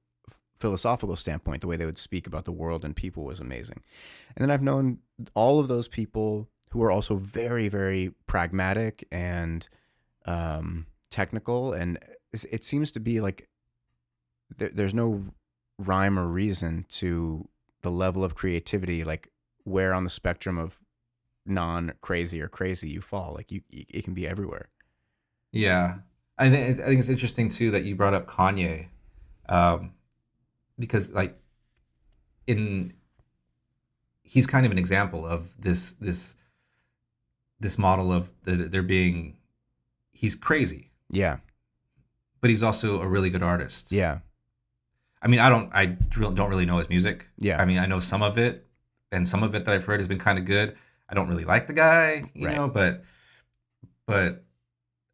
B: philosophical standpoint, the way they would speak about the world and people was amazing. And then I've known all of those people who are also very, very pragmatic and um, technical. And it seems to be like there, there's no rhyme or reason to the level of creativity, like where on the spectrum of non crazy or crazy you fall. Like you, it can be everywhere.
A: Yeah, I think I think it's interesting too that you brought up Kanye, um, because like in he's kind of an example of this this this model of the, there being he's crazy,
B: Yeah.
A: but he's also a really good artist.
B: Yeah.
A: I mean, I don't I don't really know his music.
B: Yeah.
A: I mean, I know some of it, and some of it that I've heard has been kind of good. I don't really like the guy, you
B: Right.
A: know, but but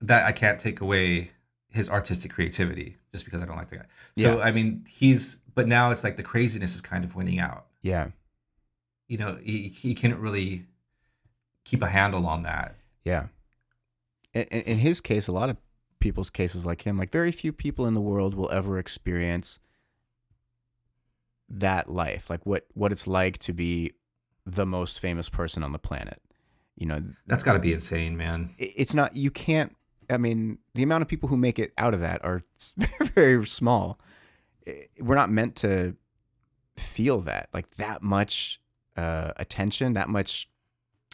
A: that I can't take away his artistic creativity just because I don't like the guy. So
B: Yeah.
A: I mean, he's but now it's like the craziness is kind of winning out.
B: yeah.
A: You know, he he couldn't really keep a handle on that.
B: Yeah. In, in in his case, a lot of people's cases like him, like very few people in the world will ever experience that life, like what what it's like to be the most famous person on the planet. You know,
A: That's got to be insane, man.
B: it's not you can't i mean the amount of people who make it out of that are very small I- we're not meant to feel that like that much uh, attention that much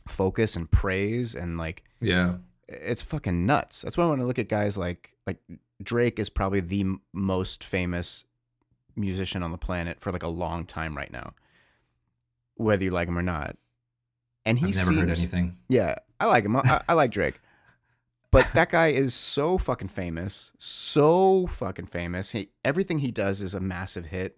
B: focus and praise and like
A: Yeah.
B: it's fucking nuts that's why i look at guys like like drake is probably the m- most famous musician on the planet for like a long time right now whether you like him or not and
A: he's never heard anything.
B: yeah, I like him. I, I like Drake. But that guy is so fucking famous, so fucking famous. He, everything he does is a massive hit,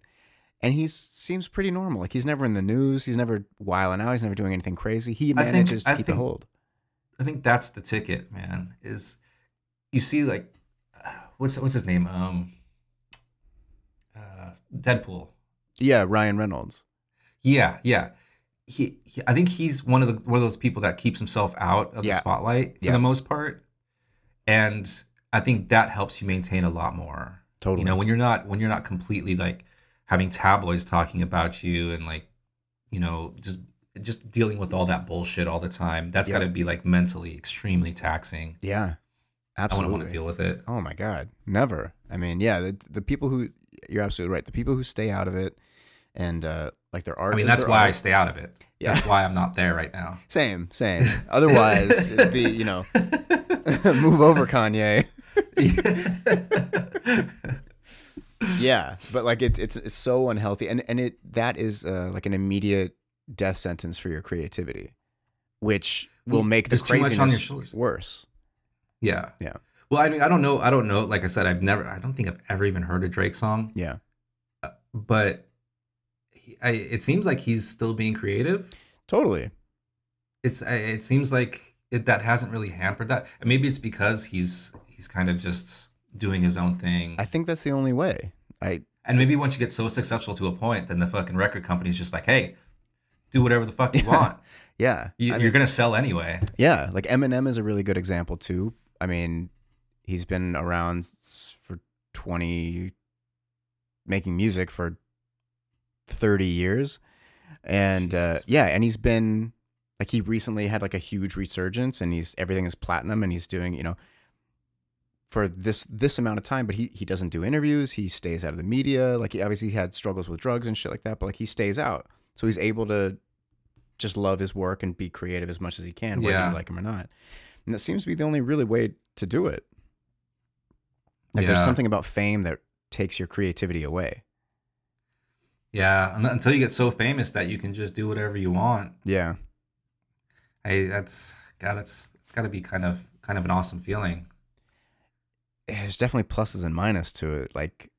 B: and he seems pretty normal. Like he's never in the news. He's never wilding out. He's never doing anything crazy. He
A: I think-
B: manages to
A: I
B: keep
A: think-
B: a hold.
A: I think that's the ticket, man. Is you see like uh, what's what's his name? Um, uh, Deadpool.
B: Yeah, Ryan Reynolds.
A: Yeah, yeah. He, he, I think he's one of the one of those people that keeps himself out of
B: Yeah.
A: the spotlight for
B: Yeah.
A: the most part, and I think that helps you maintain a lot more.
B: Totally.
A: You know, when you're not when you're not completely like having tabloids talking about you and like, you know, just just dealing with all that bullshit all the time. That's
B: Yep.
A: got to be like mentally extremely taxing.
B: yeah, Absolutely.
A: I wouldn't want to deal with it.
B: Oh my god, never. I mean, yeah, the, the people who you're absolutely right. The people who stay out of it and uh, like their art.
A: I mean, that's why I stay out of it.
B: Yeah.
A: That's why I'm not there right now.
B: Same, same. Otherwise, it'd be you know, move over, Kanye. Yeah, but like it, it's it's so unhealthy, and and it that is uh, like an immediate death sentence for your creativity, which will make the
A: there's too much
B: craziness
A: on your shoulders.
B: worse.
A: Yeah.
B: Yeah.
A: Well, I mean, I don't know. I don't know. Like I said, I've never. I don't think I've ever even heard a Drake song.
B: Yeah,
A: But he, I, it seems like he's still being creative.
B: totally.
A: It's. I- It seems like it, that hasn't really hampered that. And maybe it's because he's he's kind of just doing his own thing.
B: I think that's the only way. I
A: and maybe once you get so successful to a point, then the fucking record company's just like, hey, do whatever the fuck you
B: Yeah.
A: want.
B: yeah,
A: You, you're gonna sell anyway.
B: yeah. Like Eminem is a really good example too. I mean, he's been around for twenty, making music for thirty years, and uh, yeah, and he's been like he recently had like a huge resurgence, and he's everything is platinum, and he's doing you know for this this amount of time, but he he doesn't do interviews. He stays out of the media. Like he obviously had struggles with drugs and shit like that, but like he stays out, so he's able to just love his work and be creative as much as he can, whether
A: Yeah.
B: you like him or not. And that seems to be the only really way to do it. Like there's something about fame that takes your creativity away.
A: Yeah, until you get so famous that you can just do whatever you want.
B: Yeah.
A: Hey, that's God. That's it's got to be kind of kind of an awesome feeling.
B: There's definitely pluses and minuses to it. Like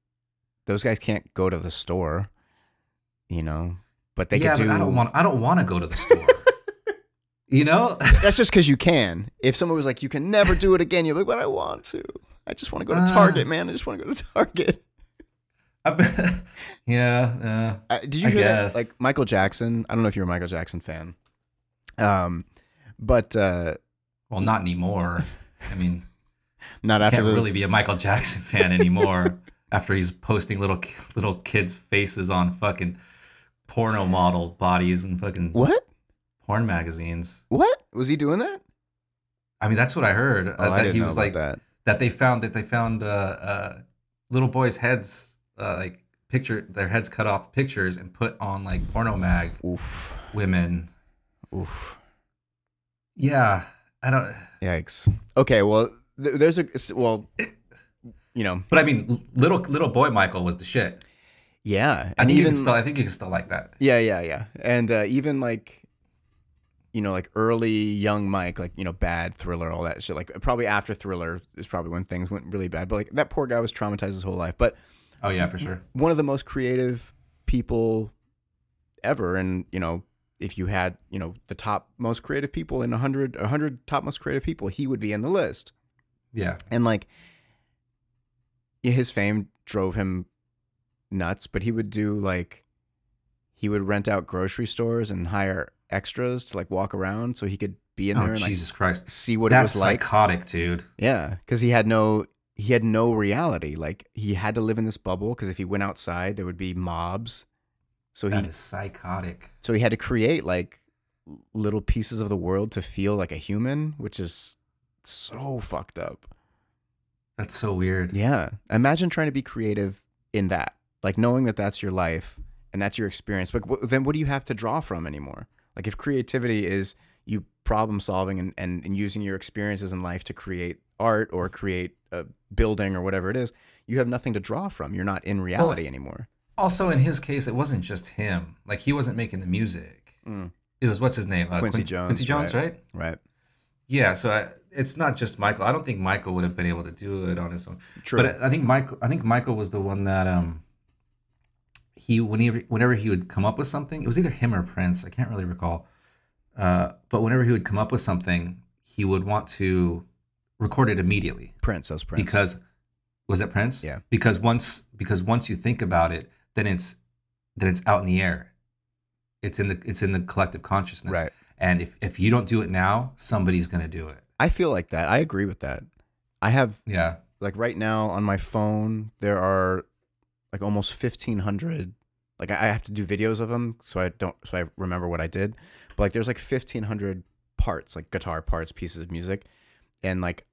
B: those guys can't go to the store, you know, but they
A: yeah,
B: could do.
A: I don't want. I don't want to go to the store. you know.
B: That's just because you can. If someone was like, "You can never do it again," you're like, "But I want to. I just want to go to
A: Ah.
B: Target, man. I just want to go to Target."
A: I bet- yeah.
B: Uh, did you
A: I
B: hear
A: guess.
B: that? Like Michael Jackson. I don't know if you're a Michael Jackson fan. Um, but uh,
A: Uh, well, not anymore. I mean,
B: not after
A: can't
B: the
A: really be a Michael Jackson fan anymore after he's posting little little kids' faces on fucking porno model bodies and fucking
B: what?
A: porn magazines.
B: What was he doing that?
A: I mean, that's what I heard.
B: Oh,
A: uh,
B: I
A: that
B: didn't
A: he was like
B: that.
A: that they found that they found uh, uh, little boys' heads, uh, like picture their heads cut off pictures and put on like porno mag
B: Oof,
A: women.
B: oof.
A: Yeah, I don't.
B: Yikes. Okay, well, th- there's a well, you know,
A: But I mean, little little boy Michael was the shit.
B: yeah,
A: I
B: and
A: think you
B: even
A: can still. I think you can still like that.
B: yeah, yeah, yeah, and uh, even like, you know, like early young Mike, like you know, bad thriller, all that shit. Like probably after thriller is probably when things went really bad. But like that poor guy was traumatized his whole life. But
A: Oh yeah, for sure.
B: one of the most creative people ever and you know if you had you know the top most creative people in a 100 a 100 top most creative people he would be in the list
A: Yeah,
B: and like his fame drove him nuts but he would do like he would rent out grocery stores and hire extras to like walk around so he could be in
A: Oh
B: there and like
A: Jesus Christ!
B: see what
A: That's
B: it was like.
A: psychotic, dude.
B: Yeah, because he had no he had no reality. Like he had to live in this bubble because if he went outside, there would be mobs. So he
A: That is psychotic.
B: so he had to create like little pieces of the world to feel like a human, which is so fucked up.
A: That's so weird.
B: Yeah, imagine trying to be creative in that, like knowing that that's your life and that's your experience. But then, what do you have to draw from anymore? Like if creativity is you problem solving and, and, and using your experiences in life to create art or create a building or whatever it is, you have nothing to draw from. You're not in reality anymore.
A: Also, in his case, it wasn't just him. Like he wasn't making the music.
B: Mm.
A: It was what's his name? Uh,
B: Quincy
A: Quin-
B: Jones,
A: Quincy Jones,
B: right.
A: right?
B: Right.
A: Yeah. So I, it's not just Michael. I don't think Michael would have been able to do it on his own.
B: True.
A: But I, I think Michael. I think Michael was the one that um. He whenever whenever he would come up with something, it was either him or Prince. I can't really recall. Uh, but whenever he would come up with something, he would want to record it immediately
B: Prince, was Prince.
A: because was it Prince?
B: Yeah.
A: Because once because once you think about it, then it's then it's out in the air. It's in the it's in the collective consciousness.
B: right.
A: And if if you don't do it now, somebody's gonna do it.
B: I feel like that. I agree with that. I have
A: Yeah.
B: like right now on my phone there are like almost 1500 like i I have to do videos of them so i don't so i remember what i did but like there's like 1500 parts like guitar parts pieces of music and like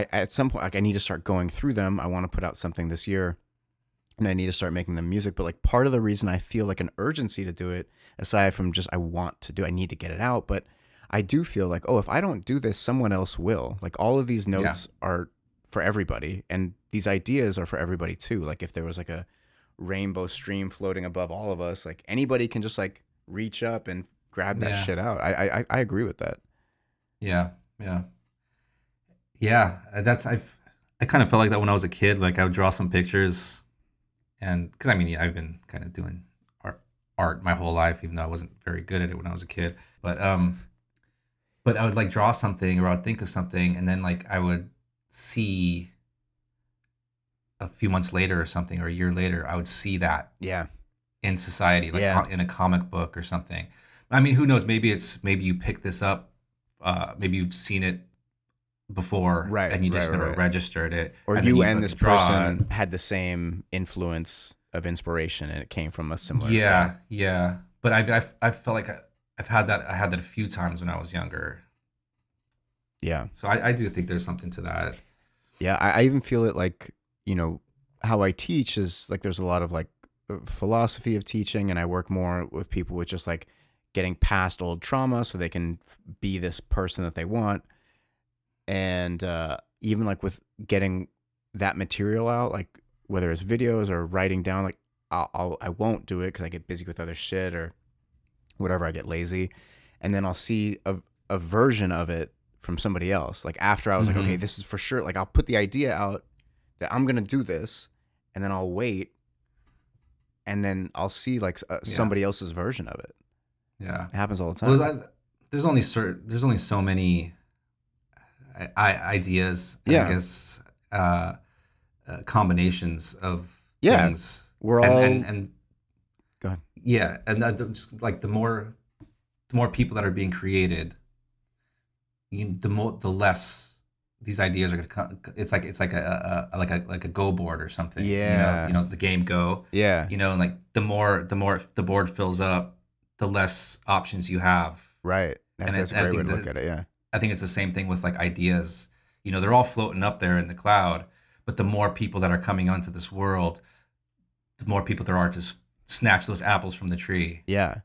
B: i at some point like i need to start going through them i want to put out something this year and i need to start making them music but like part of the reason i feel like an urgency to do it aside from just i want to do i need to get it out but i do feel like oh if i don't do this someone else will like all of these notes are for everybody and these ideas are for everybody too like if there was like a rainbow stream floating above all of us like anybody can just like reach up and grab that
A: Yeah.
B: shit out I I- i agree with that
A: Yeah. Yeah. Yeah. uh, That's I've I kind of felt like that when I was a kid. Like I would draw some pictures, and because I mean, yeah, I've been kind of doing art art my whole life, even though I wasn't very good at it when I was a kid. But um, but I would like draw something or I would think of something, and then like I would see a few months later or something or a year later, I would see that
B: yeah
A: in society, like
B: Yeah.
A: in a comic book or something. I mean, who knows? Maybe it's maybe you pick this up, uh, maybe you've seen it before,
B: Right,
A: And you just
B: right,
A: never
B: right.
A: registered it,
B: or
A: and
B: you and this
A: draw
B: person had the same influence of inspiration and it came from a similar
A: Yeah, yeah. But I, I, I felt like I, I've had that. I had that a few times when I was younger.
B: yeah
A: So I, I do think there's something to that.
B: Yeah, I, I even feel it like you know how I teach is like there's a lot of like uh, philosophy of teaching, and I work more with people with just like getting past old trauma so they can f- be this person that they want, and uh, even like with getting that material out, like whether it's videos or writing down, like I'll, I'll I won't do it because I get busy with other shit or whatever. I get lazy, and then I'll see a a version of it from somebody else. Like after I was
A: Mhm.
B: like, okay, this is for sure. Like I'll put the idea out that I'm gonna do this, and then I'll wait, and then I'll see like uh,
A: Yeah.
B: somebody else's version of it.
A: Yeah.
B: It happens all the time.
A: Well, there's, I, there's only certain there's only so many ideas.
B: Yeah.
A: I guess uh, uh, combinations of
B: Yeah.
A: things.
B: We're
A: and,
B: all
A: and, and
B: Go ahead.
A: yeah, and that, the- just like the more the more people that are being created, you, the more the less these ideas are gonna come. It's like it's like a, a, a like a like a Go board or something. you know?
B: Yeah.
A: you know, the game Go.
B: yeah,
A: You know, and like the more the more the board fills up, the less options you have.
B: right. That's,
A: And
B: that's a great way to look
A: that-
B: at it. Yeah,
A: I think it's the same thing with like ideas. You know, they're all floating up there in the cloud, but the more people that are coming onto this world, the more people there are to s- snatch those apples from the tree.
B: yeah,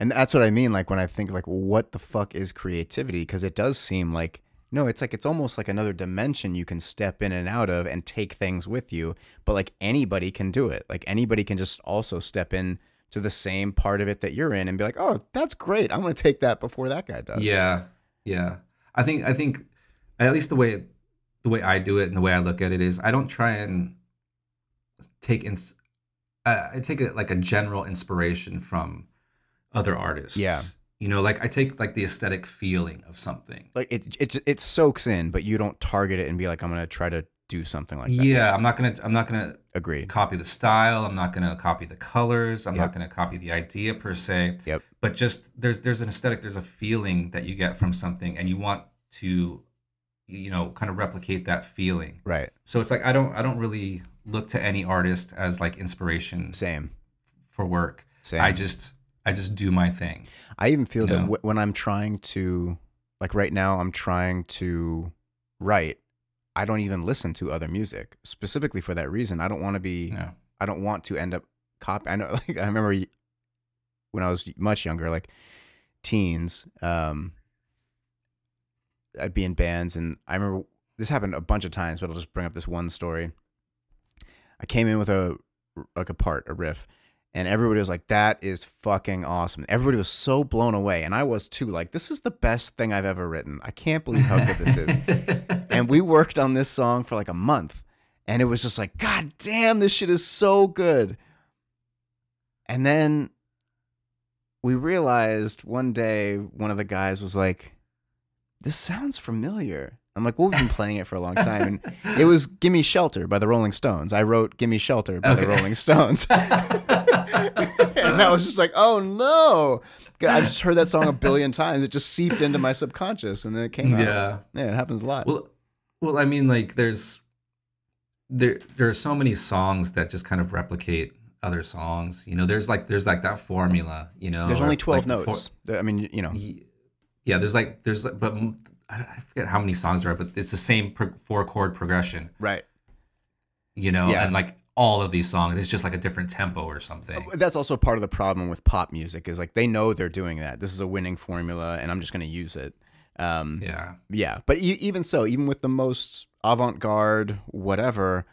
B: and that's what I mean. Like when I think like, what the fuck is creativity? Because it does seem like no, it's like it's almost like another dimension you can step in and out of and take things with you. But like anybody can do it. Like anybody can just also step in to the same part of it that you're in and be like, oh, that's great. I'm gonna take that before that guy does.
A: Yeah, yeah. I think I think at least the way the way I do it and the way I look at it is I don't try and take ins- I I take it like a general inspiration from other artists.
B: Yeah.
A: You know, like I take like the aesthetic feeling of something.
B: like it, it it soaks in, but you don't target it and be like, I'm gonna try to do something like that.
A: yeah, I'm not gonna I'm not gonna
B: agree
A: copy the style. I'm not gonna copy the colors. I'm
B: Yep.
A: not gonna copy the idea per se.
B: Yep.
A: But just there's there's an aesthetic. There's a feeling that you get from something, and you want to, you know, kind of replicate that feeling.
B: Right.
A: So it's like I don't I don't really look to any artist as like inspiration
B: Same.
A: for work.
B: Same.
A: I just I just do my thing.
B: I even feel that w- when I'm trying to, like right now, I'm trying to write. I don't even listen to other music specifically for that reason. I don't want to be.
A: Yeah.
B: I don't want to end up copy. I know. Like I remember when I was much younger, like teens. Um, I'd be in bands, and I remember this happened a bunch of times. But I'll just bring up this one story. I came in with a like a part, a riff, and everybody was like, "That is fucking awesome." Everybody was so blown away, and I was too. Like, this is the best thing I've ever written. I can't believe how good this is. and we worked on this song for like a month, and it was just like, God damn, this shit is so good. And then we realized one day, one of the guys was like, "This sounds familiar." I'm like, well, we've been playing it for a long time, and it was "Gimme Shelter" by the Rolling Stones. I wrote "Gimme Shelter" by the Rolling Stones. and I was just like, oh no. I've just heard that song a billion times. It just seeped into my subconscious and then it came out.
A: yeah.
B: Yeah, it happens a lot.
A: Well, well, I mean, like there's there there are so many songs that just kind of replicate other songs. You know, there's like there's like that formula. You know,
B: There's only 12
A: like,
B: notes. There- I mean, you know.
A: Yeah, there's like there's like, but I forget how many songs there are, but it's the same pro- four chord progression.
B: Right.
A: You know,
B: Yeah.
A: and like all of these songs, it's just like a different tempo or something.
B: Uh, that's also part of the problem with pop music is like they know they're doing that. This is a winning formula and I'm just going to use it. Um,
A: Yeah,
B: yeah. But e- even so, even with the most avant garde, whatever,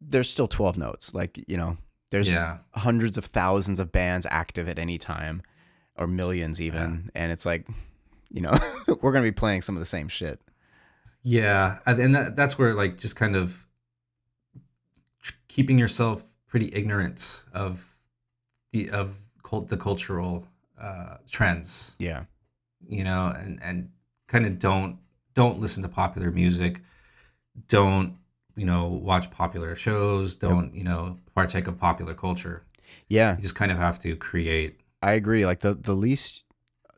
B: there's still 12 notes. Like, you know, there's
A: yeah,
B: hundreds of thousands of bands active at any time or millions even. And it's like, you know, we're going to be playing some of the same shit.
A: yeah, and and that, that's where like just kind of keeping yourself pretty ignorant of the of cult the cultural uh, trends.
B: Yeah.
A: You know, and and kind of don't don't listen to popular music, don't you know watch popular shows, don't you know partake of popular culture.
B: Yeah.
A: You just kind of have to create.
B: I agree. Like the the least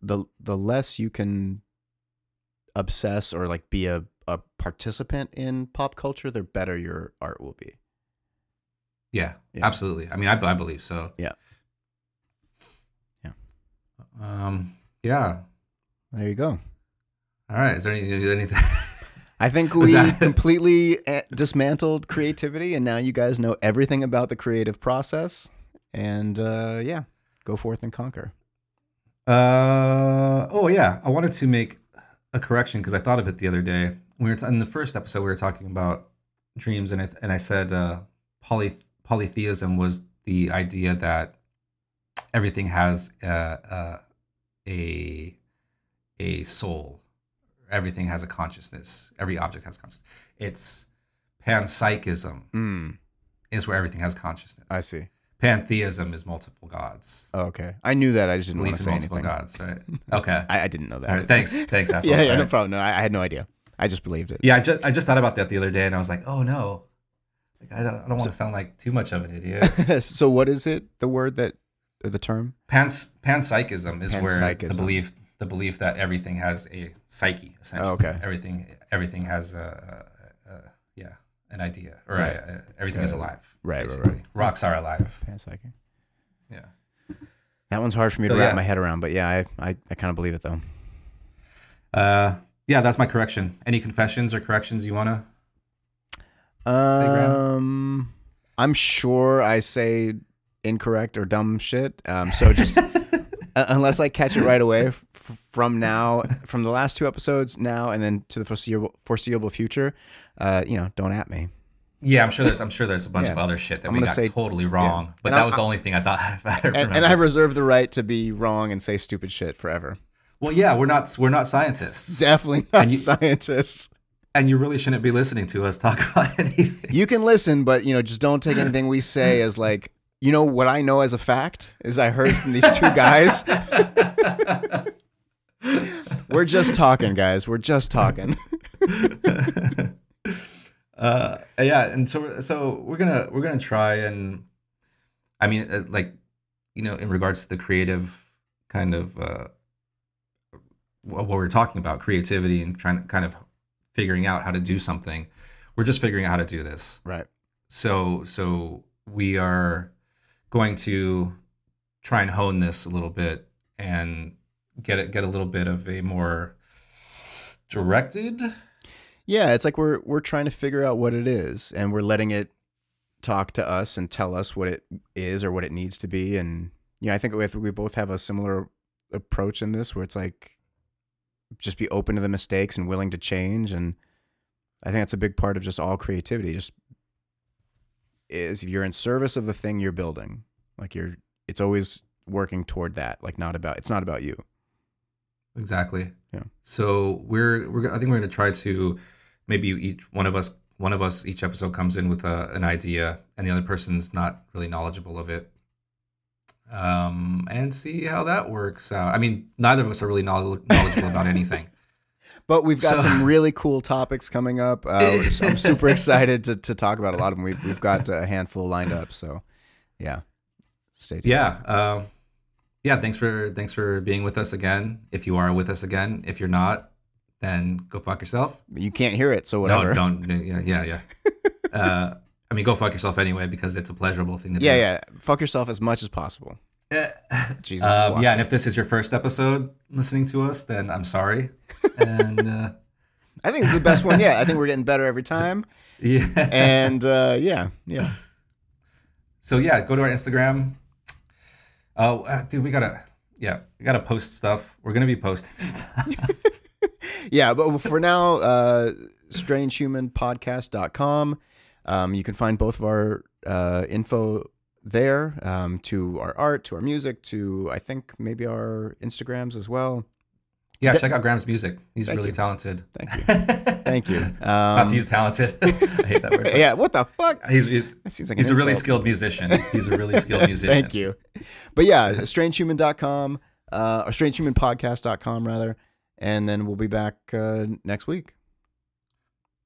B: the the less you can obsess or like be a, a participant in pop culture, the better your art will be.
A: Yeah,
B: Yeah.
A: absolutely. I mean, I, I believe so.
B: Yeah. Yeah.
A: Um. Yeah.
B: There you go.
A: All right. Is there any, anything?
B: I think we completely eh, dismantled creativity, and now you guys know everything about the creative process. And uh, yeah, go forth and conquer.
A: Uh oh yeah, I wanted to make a correction because I thought of it the other day. We were t- in the first episode we were talking about dreams, and I and I said uh, poly polytheism was the idea that everything has uh, uh, a a soul, everything has a consciousness, every object has consciousness. It's panpsychism
B: Mm,
A: is where everything has consciousness.
B: I see.
A: Pantheism is multiple gods.
B: Oh, okay. I knew that. I just didn't want to
A: in
B: say
A: multiple
B: anything.
A: gods, right? Okay.
B: I, I didn't know that.
A: Right, thanks, thanks, asshole.
B: yeah, yeah, no problem. No, I, I had no idea. I just believed it.
A: Yeah, I just I just thought about that the other day, and I was like, oh no, like I don't I don't want to sound like too much of an idiot.
B: so what is it? The word that the term?
A: Pans panpsychism is where the
B: Panpsychism.
A: belief the belief that everything has a psyche essentially.
B: Oh, okay.
A: Everything everything has a, a, a yeah an idea or
B: Right.
A: a, everything is alive.
B: right, right,
A: basically.
B: right.
A: Rocks are alive.
B: Panpsychic.
A: Yeah.
B: That one's hard for me
A: So,
B: to wrap
A: yeah.
B: my head around, but yeah, I I, I kind of believe it though.
A: Uh, yeah, that's my correction. Any confessions or corrections you wanna?
B: Um, I'm sure I say incorrect or dumb shit. Um, so just unless I catch it right away from now, from the last two episodes now, and then to the foreseeable foreseeable future, uh, you know, don't at me.
A: Yeah, I'm sure there's I'm sure there's a bunch
B: Yeah.
A: of other shit that
B: I'm
A: we got
B: say-
A: totally wrong, but
B: And
A: that
B: I'm-
A: was the only thing I thought I
B: And, and I reserve the right to be wrong and say stupid shit forever.
A: Well, yeah, we're not we're not scientists,
B: Definitely not
A: And you-
B: scientists.
A: and you really shouldn't be listening to us talk about anything.
B: You can listen, but you know, just don't take anything we say as like, you know, what I know as a fact is I heard from these two guys. We're just talking, guys. We're just talking.
A: uh, yeah, and so so we're gonna we're gonna try and, I mean, uh, like, you know, in regards to the creative kind of uh, what we're talking about, creativity and trying to kind of figuring out how to do something. We're just figuring out how to do this.
B: Right.
A: So so we are going to try and hone this a little bit and get it get a little bit of a more directed
B: Yeah, it's like we're we're trying to figure out what it is, and we're letting it talk to us and tell us what it is or what it needs to be. And you know, I think we we both have a similar approach in this, where it's like just be open to the mistakes and willing to change. And I think that's a big part of just all creativity. Just is you're in service of the thing you're building. Like you're, it's always working toward that. Like not about it's not about you.
A: Exactly.
B: Yeah.
A: So we're we're I think we're going to try to maybe each one of us one of us each episode comes in with a, an idea and the other person's not really knowledgeable of it. Um, and see how that works out. I mean, neither of us are really knowledgeable about anything.
B: But we've got
A: So-
B: some really cool topics coming up. Uh, so I'm super excited to, to talk about a lot of them. We've, we've got a handful lined up. So, yeah, stay tuned.
A: Yeah. Um, yeah. Thanks for thanks for being with us again. If you are with us again, if you're not, then go fuck yourself.
B: You can't hear it, so whatever.
A: No, don't. Yeah, yeah, yeah. uh, I mean, go fuck yourself anyway because it's a pleasurable thing to
B: Yeah,
A: do.
B: yeah. Yeah. Fuck yourself as much as possible.
A: yeah.
B: Jesus.
A: Um, yeah, and if this is your first episode listening to us, then I'm sorry. And uh,
B: I think it's the best one yet. I think we're getting better every time.
A: yeah,
B: And uh, yeah, yeah.
A: so yeah, go to our Instagram. Oh, uh, dude, we gotta, yeah, we gotta post stuff. We're gonna be posting stuff.
B: yeah, but for now, uh, strangehumanpodcast.com. Um, you can find both of our uh, info there um, to our art, to our music, to I think maybe our Instagrams as well.
A: Yeah,
B: Th-
A: check out Graham's music. He's
B: Thank
A: really
B: you.
A: talented.
B: Thank you. Thank you. Um,
A: Not to use talented. I hate that word.
B: yeah, what the fuck?
A: He's he's,
B: like
A: he's a really skilled musician. He's a really skilled musician.
B: Thank you. But yeah, strangehuman.com, uh, or strangehumanpodcast.com rather, and then we'll be back uh, next week.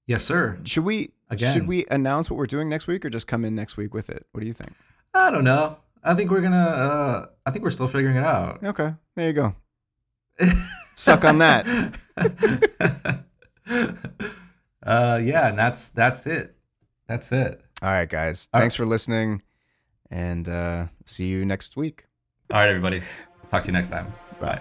A: Yes, sir.
B: Should we
A: Again.
B: should we announce what we're doing next week or just come in next week with it? What do you think?
A: I don't know. I think we're gonna. Uh, I think we're still figuring it out.
B: Okay, there you go. Suck on that.
A: uh, yeah, and that's that's it. That's it.
B: All right, guys.
A: All
B: Thanks for listening, and uh, see you next week.
A: All right, everybody. Talk to you next time. Bye.